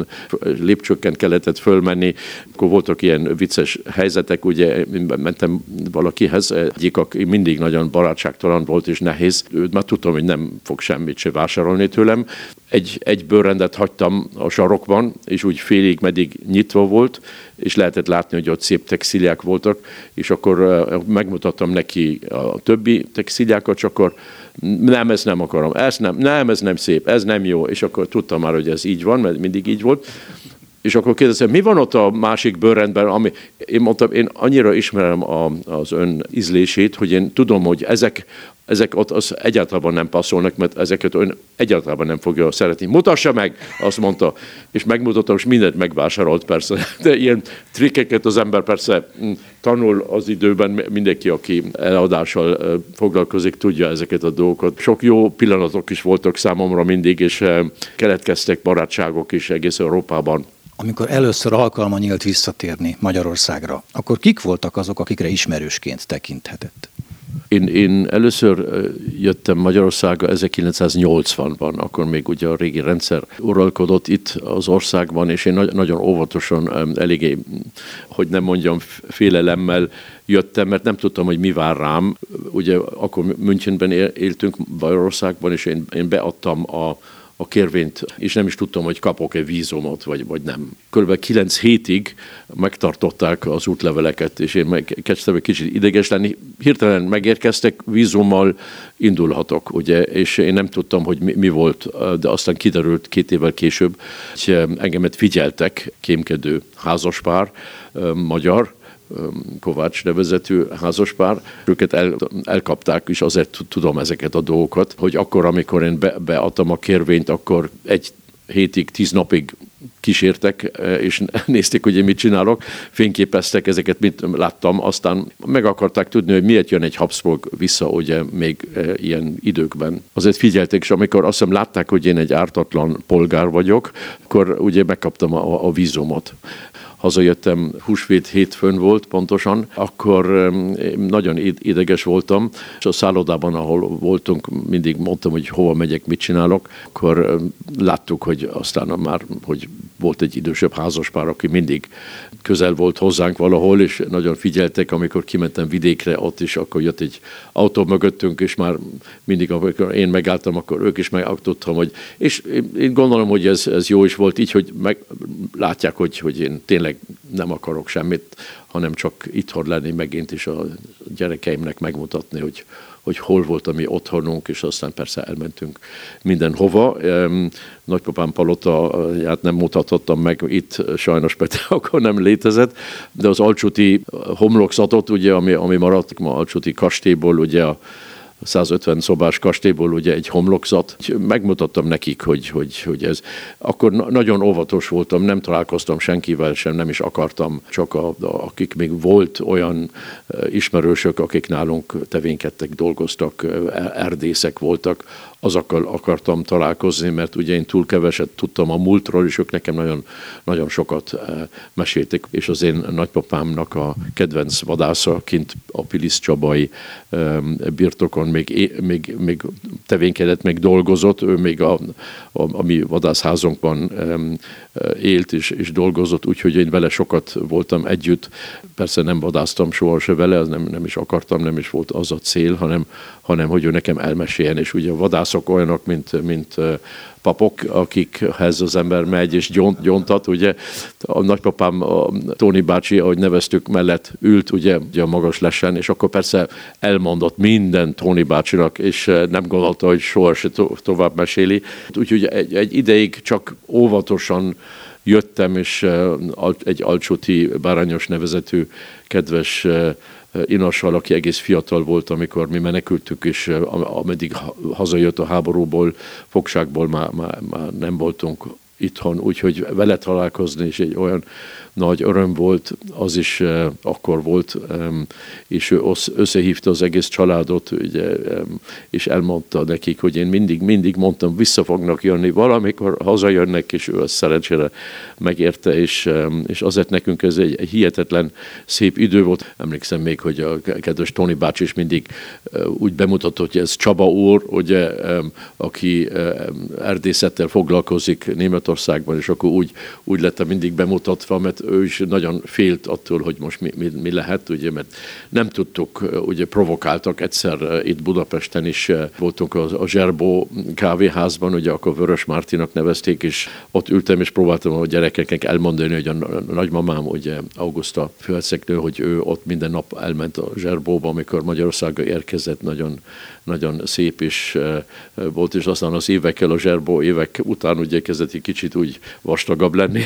lépcsőkken kellett fölmenni, akkor voltak ilyen vicces helyzetek, ugye mentem valakihez, egyik, aki mindig nagyon barátságtalan volt és nehéz, őt már tudtam, hogy nem fog semmit se vásárolni tőlem. Egy, egy bőrrendet hagytam a sarokban, és úgy félig meddig nyitva volt, és lehetett látni, hogy ott szép textíliák voltak, és akkor megmutattam neki a többi textíliákat, csak akkor nem, ezt nem akarom, ez nem, nem, ez nem szép, ez nem jó, és akkor tudtam már, hogy ez így van, mert mindig így volt. És akkor kérdeztem, mi van ott a másik bőrrendben, ami, én mondtam, én annyira ismerem a, az ön ízlését, hogy én tudom, hogy ezek ezek ott az egyáltalán nem passzolnak, mert ezeket ön egyáltalán nem fogja szeretni. Mutassa meg, azt mondta, és megmutatta, és mindent megvásárolt persze. De ilyen trikkeket az ember persze mm, tanul az időben, mindenki, aki eladással foglalkozik, tudja ezeket a dolgokat. Sok jó pillanatok is voltak számomra mindig, és keletkeztek barátságok is egész Európában. Amikor először alkalma nyílt visszatérni Magyarországra, akkor kik voltak azok, akikre ismerősként tekinthetett? Én, én először jöttem Magyarországra 1980-ban, akkor még ugye a régi rendszer uralkodott itt az országban, és én nagyon óvatosan, eléggé, hogy nem mondjam, félelemmel jöttem, mert nem tudtam, hogy mi vár rám. Ugye akkor Münchenben éltünk Magyarországban, és én, én beadtam a a kérvényt, és nem is tudtam, hogy kapok-e vízumot, vagy, vagy nem. Körülbelül kilenc hétig megtartották az útleveleket, és én kezdtem egy kicsit ideges lenni. Hirtelen megérkeztek, vízummal indulhatok, ugye, és én nem tudtam, hogy mi, mi volt, de aztán kiderült két évvel később, hogy engemet figyeltek, kémkedő házaspár, magyar, Kovács nevezetű házaspár, őket el, elkapták, és azért tudom ezeket a dolgokat, hogy akkor, amikor én be, beadtam a kérvényt, akkor egy hétig, tíz napig kísértek, és nézték, hogy én mit csinálok, fényképeztek ezeket, mit láttam, aztán meg akarták tudni, hogy miért jön egy Habsburg vissza, ugye még ilyen időkben. Azért figyelték, és amikor azt hiszem látták, hogy én egy ártatlan polgár vagyok, akkor ugye megkaptam a, a vízumot hazajöttem, húsvét hétfőn volt pontosan, akkor nagyon ideges voltam, és a szállodában, ahol voltunk, mindig mondtam, hogy hova megyek, mit csinálok, akkor láttuk, hogy aztán már, hogy volt egy idősebb házaspár, aki mindig közel volt hozzánk valahol, és nagyon figyeltek, amikor kimentem vidékre, ott is, akkor jött egy autó mögöttünk, és már mindig, amikor én megálltam, akkor ők is megálltottam, hogy, és én gondolom, hogy ez, ez jó is volt így, hogy meg, látják, hogy, hogy én tényleg nem akarok semmit, hanem csak itthon lenni megint is a gyerekeimnek megmutatni, hogy, hogy hol volt a mi otthonunk, és aztán persze elmentünk mindenhova. Nagypapám palota, hát nem mutatottam meg itt, sajnos Peti akkor nem létezett, de az alcsuti homlokzatot, ugye, ami, ami maradt ma alcsuti kastélyból, ugye a 150 szobás kastélyból ugye egy homlokzat. Megmutattam nekik, hogy, hogy, hogy ez. Akkor nagyon óvatos voltam, nem találkoztam senkivel sem, nem is akartam, csak a, a, akik még volt olyan ismerősök, akik nálunk tevénkedtek, dolgoztak, erdészek voltak, azokkal akartam találkozni, mert ugye én túl keveset tudtam a múltról, és ők nekem nagyon, nagyon sokat meséltek, és az én nagypapámnak a kedvenc vadásza kint a Pilis Csabai birtokon még, még, még tevénkedett, még dolgozott, ő még a, a, a mi vadászházunkban élt és, és dolgozott, úgyhogy én vele sokat voltam együtt. Persze nem vadáztam soha se vele, nem, nem is akartam, nem is volt az a cél, hanem, hanem hogy ő nekem elmeséljen, és ugye a vadászok olyanok, mint, mint papok, akikhez az ember megy és gyont, gyontat, ugye a nagypapám, a Tóni bácsi, ahogy neveztük, mellett ült, ugye, ugye a magas lesen, és akkor persze elmondott minden Tóni bácsinak, és nem gondolta, hogy soha se to- tovább meséli. Úgyhogy egy, egy ideig csak óvatosan jöttem, és egy alcsúti bárányos nevezetű kedves Inassal, aki egész fiatal volt, amikor mi menekültük, és ameddig hazajött a háborúból, fogságból már, már, már nem voltunk itthon, úgyhogy vele találkozni is egy olyan nagy öröm volt, az is uh, akkor volt, és ő összehívta az egész családot, ugye, és elmondta nekik, hogy én mindig, mindig mondtam, vissza fognak jönni, valamikor hazajönnek, és ő azt szerencsére megérte, és, és azért nekünk ez egy, hihetetlen szép idő volt. Emlékszem még, hogy a kedves Tony bácsi is mindig uh, úgy bemutatott, hogy ez Csaba úr, ugye, aki erdészettel foglalkozik Németországban, és akkor úgy, úgy lett mindig bemutatva, mert ő is nagyon félt attól, hogy most mi, mi, mi lehet, ugye, mert nem tudtuk, ugye provokáltak egyszer itt Budapesten is voltunk a, a Zserbó kávéházban, ugye akkor Vörös Mártinak nevezték, és ott ültem, és próbáltam a gyerekeknek elmondani, hogy a nagymamám, ugye Augusta főhercegnő, hogy ő ott minden nap elment a Zserbóba, amikor Magyarországra érkezett, nagyon nagyon szép is volt, és aztán az évekkel, a zserbó évek után ugye kezdett egy kicsit úgy vastagabb lenni.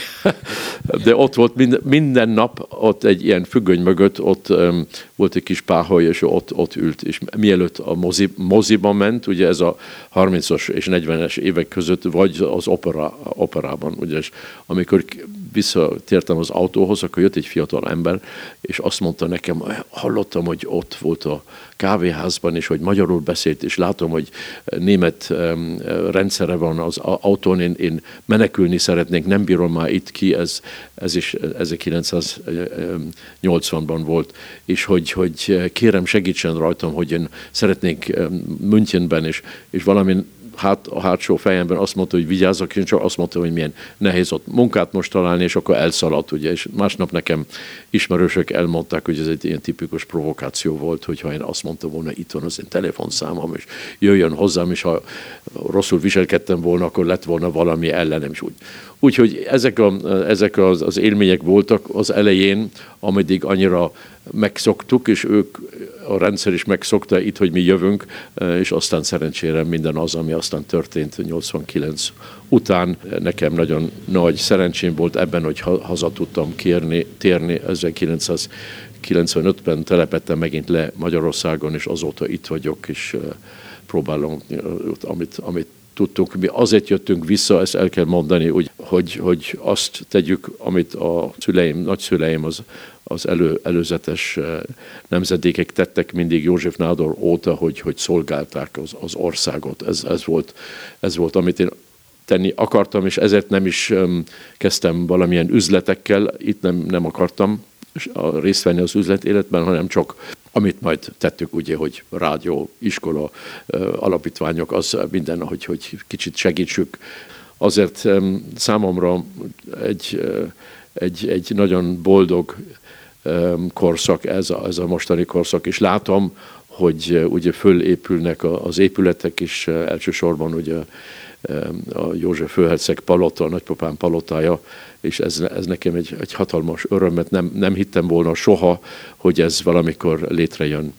De ott volt minden, minden nap, ott egy ilyen függöny mögött, ott volt egy kis páholy, és ott, ott ült, és mielőtt a mozi, moziba ment, ugye ez a 30-as és 40-es évek között, vagy az opera, operában, ugye, és amikor visszatértem az autóhoz, akkor jött egy fiatal ember, és azt mondta nekem, hallottam, hogy ott volt a kávéházban, és hogy magyarul beszélt, és látom, hogy német rendszere van az autón, én, én menekülni szeretnék, nem bírom már itt ki, ez, ez is 1980-ban volt, és hogy, hogy kérem segítsen rajtam, hogy én szeretnék Münchenben, és, és valami hát, a hátsó fejemben azt mondta, hogy vigyázzak, és csak azt mondta, hogy milyen nehéz ott munkát most találni, és akkor elszaladt, ugye, és másnap nekem ismerősök elmondták, hogy ez egy ilyen tipikus provokáció volt, hogyha én azt mondtam volna, itt van az én telefonszámom, és jöjjön hozzám, és ha rosszul viselkedtem volna, akkor lett volna valami ellenem is úgy. Úgyhogy ezek, a, ezek az, az élmények voltak az elején, ameddig annyira megszoktuk, és ők, a rendszer is megszokta itt, hogy mi jövünk, és aztán szerencsére minden az, ami aztán történt 89 után. Nekem nagyon nagy szerencsém volt ebben, hogy haza tudtam kérni, térni 1995-ben telepettem megint le Magyarországon, és azóta itt vagyok, és próbálom, amit, amit tudtunk. Mi azért jöttünk vissza, ezt el kell mondani, hogy, hogy, hogy azt tegyük, amit a szüleim, nagyszüleim, az, az elő, előzetes eh, nemzedékek tettek mindig József Nádor óta, hogy, hogy szolgálták az, az országot. Ez, ez, volt, ez volt, amit én tenni akartam, és ezért nem is um, kezdtem valamilyen üzletekkel, itt nem, nem akartam részt venni az üzletéletben, hanem csak amit majd tettük, ugye, hogy rádió, iskola, alapítványok, az minden, hogy, hogy kicsit segítsük. Azért számomra egy, egy, egy nagyon boldog korszak ez a, ez a mostani korszak, és látom, hogy ugye fölépülnek az épületek is, elsősorban ugye a József Főherceg palota, a nagypapám palotája, és ez, ez nekem egy, egy hatalmas öröm, mert nem, nem hittem volna soha, hogy ez valamikor létrejön.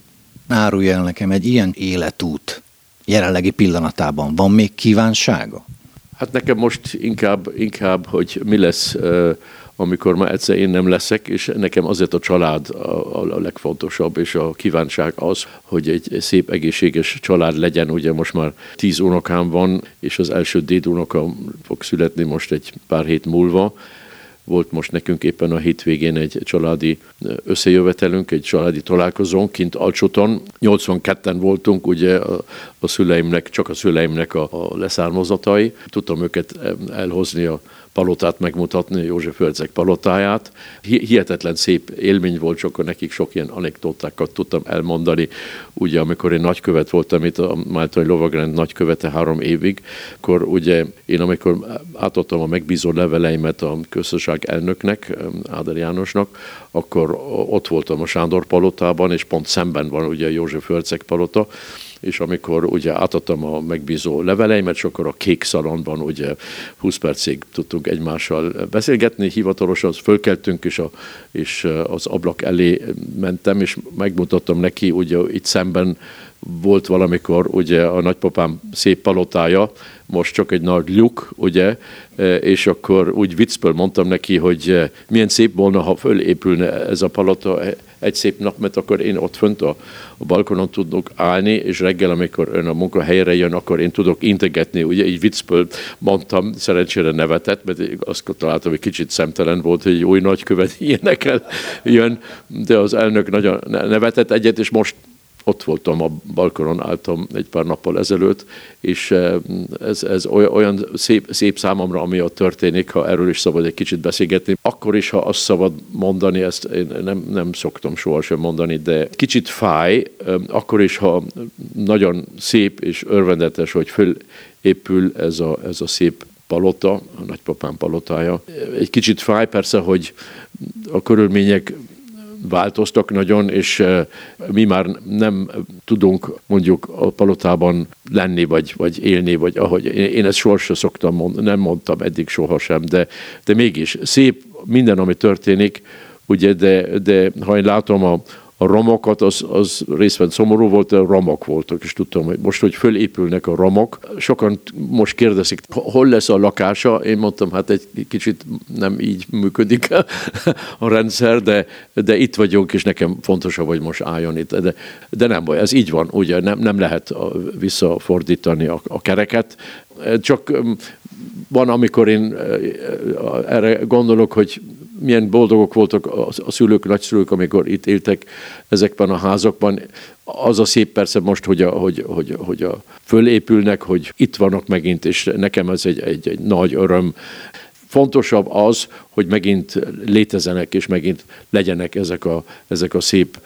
Árulj el nekem egy ilyen életút jelenlegi pillanatában. Van még kívánsága? Hát nekem most inkább, inkább hogy mi lesz amikor ma egyszer én nem leszek, és nekem azért a család a, a legfontosabb, és a kívánság az, hogy egy szép egészséges család legyen. Ugye most már tíz unokám van, és az első dédunoka fog születni most egy pár hét múlva, volt most nekünk éppen a hétvégén egy családi összejövetelünk, egy családi találkozónk kint Alcsoton. 82-en voltunk, ugye a, a szüleimnek, csak a szüleimnek a, a leszármazatai. Tudtam őket elhozni a palotát megmutatni, József Herceg palotáját. Hihetetlen szép élmény volt, csak nekik sok ilyen anekdotákat tudtam elmondani. Ugye, amikor én nagykövet voltam itt, a Máltai Lovagrend nagykövete három évig, akkor ugye én amikor átadtam a megbízó leveleimet a közösség elnöknek, Áder Jánosnak, akkor ott voltam a Sándor palotában, és pont szemben van ugye József Herceg palota, és amikor ugye átadtam a megbízó leveleimet, és akkor a kék szalonban ugye 20 percig tudtunk egymással beszélgetni, hivatalosan fölkeltünk, és, a, és az ablak elé mentem, és megmutattam neki, ugye itt szemben volt valamikor ugye a nagypapám szép palotája, most csak egy nagy lyuk, ugye, és akkor úgy viccből mondtam neki, hogy milyen szép volna, ha fölépülne ez a palota egy szép nap, mert akkor én ott fönt a, a balkonon tudok állni, és reggel, amikor ön a munkahelyre jön, akkor én tudok integetni. Ugye így viccből mondtam, szerencsére nevetett, mert azt találtam, hogy kicsit szemtelen volt, hogy egy új nagykövet ilyenekkel jön, de az elnök nagyon nevetett egyet, és most ott voltam, a balkonon álltam egy pár nappal ezelőtt, és eh, ez, ez olyan szép, szép számomra, ami ott történik, ha erről is szabad egy kicsit beszélgetni. Akkor is, ha azt szabad mondani, ezt én nem, nem szoktam sohasem mondani, de kicsit fáj, eh, akkor is, ha nagyon szép és örvendetes, hogy fölépül ez a, ez a szép palota, a nagypapám palotája. Egy kicsit fáj persze, hogy a körülmények változtak nagyon, és mi már nem tudunk mondjuk a palotában lenni, vagy, vagy élni, vagy ahogy én ezt sohasem szoktam mondani, nem mondtam eddig sohasem, de, de mégis szép minden, ami történik, ugye, de, de ha én látom a, a romokat, az, az részben szomorú volt, de romok voltak, és tudtam, hogy most, hogy fölépülnek a romok, sokan most kérdezik, hol lesz a lakása, én mondtam, hát egy kicsit nem így működik a rendszer, de, de itt vagyunk, és nekem fontosabb, hogy most álljon itt. De, de nem baj, ez így van, ugye nem, nem lehet visszafordítani a, a kereket, csak van, amikor én erre gondolok, hogy milyen boldogok voltak a szülők, nagyszülők, amikor itt éltek ezekben a házakban. Az a szép persze most, hogy a, hogy, hogy, hogy a fölépülnek, hogy itt vannak megint, és nekem ez egy, egy, egy nagy öröm. Fontosabb az, hogy megint létezenek, és megint legyenek ezek a, ezek a szép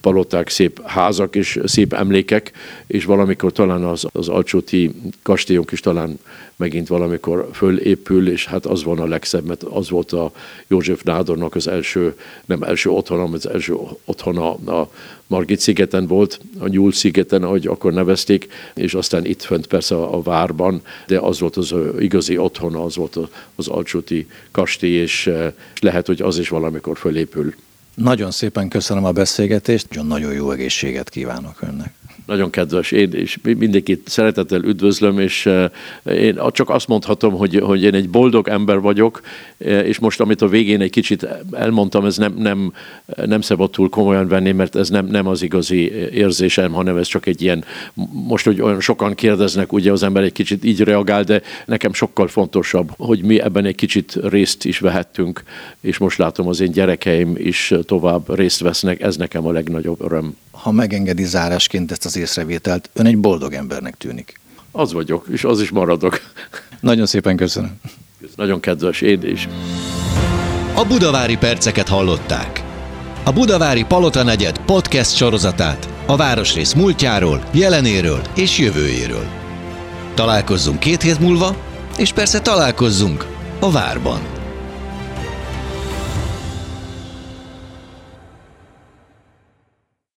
paloták, szép házak és szép emlékek, és valamikor talán az, az Alcsóti kastélyunk is talán megint valamikor fölépül, és hát az van a legszebb, mert az volt a József Nádornak az első, nem első otthona, az első otthona a Margit szigeten volt, a Nyúl szigeten, ahogy akkor nevezték, és aztán itt fönt persze a, várban, de az volt az igazi otthona, az volt az Alcsóti kastély, és lehet, hogy az is valamikor fölépül. Nagyon szépen köszönöm a beszélgetést, nagyon jó egészséget kívánok önnek. Nagyon kedves, én és mindenkit szeretettel üdvözlöm, és eh, én csak azt mondhatom, hogy, hogy én egy boldog ember vagyok, eh, és most, amit a végén egy kicsit elmondtam, ez nem, nem, nem szabad túl komolyan venni, mert ez nem, nem az igazi érzésem, hanem ez csak egy ilyen, most, hogy olyan sokan kérdeznek, ugye az ember egy kicsit így reagál, de nekem sokkal fontosabb, hogy mi ebben egy kicsit részt is vehettünk, és most látom az én gyerekeim is tovább részt vesznek, ez nekem a legnagyobb öröm. Ha megengedi zárásként ezt az észrevételt, ön egy boldog embernek tűnik. Az vagyok, és az is maradok. Nagyon szépen köszönöm. Nagyon kedves, én is. A Budavári perceket hallották. A Budavári Palota negyed podcast sorozatát a városrész múltjáról, jelenéről és jövőjéről. Találkozzunk két hét múlva, és persze találkozzunk a várban.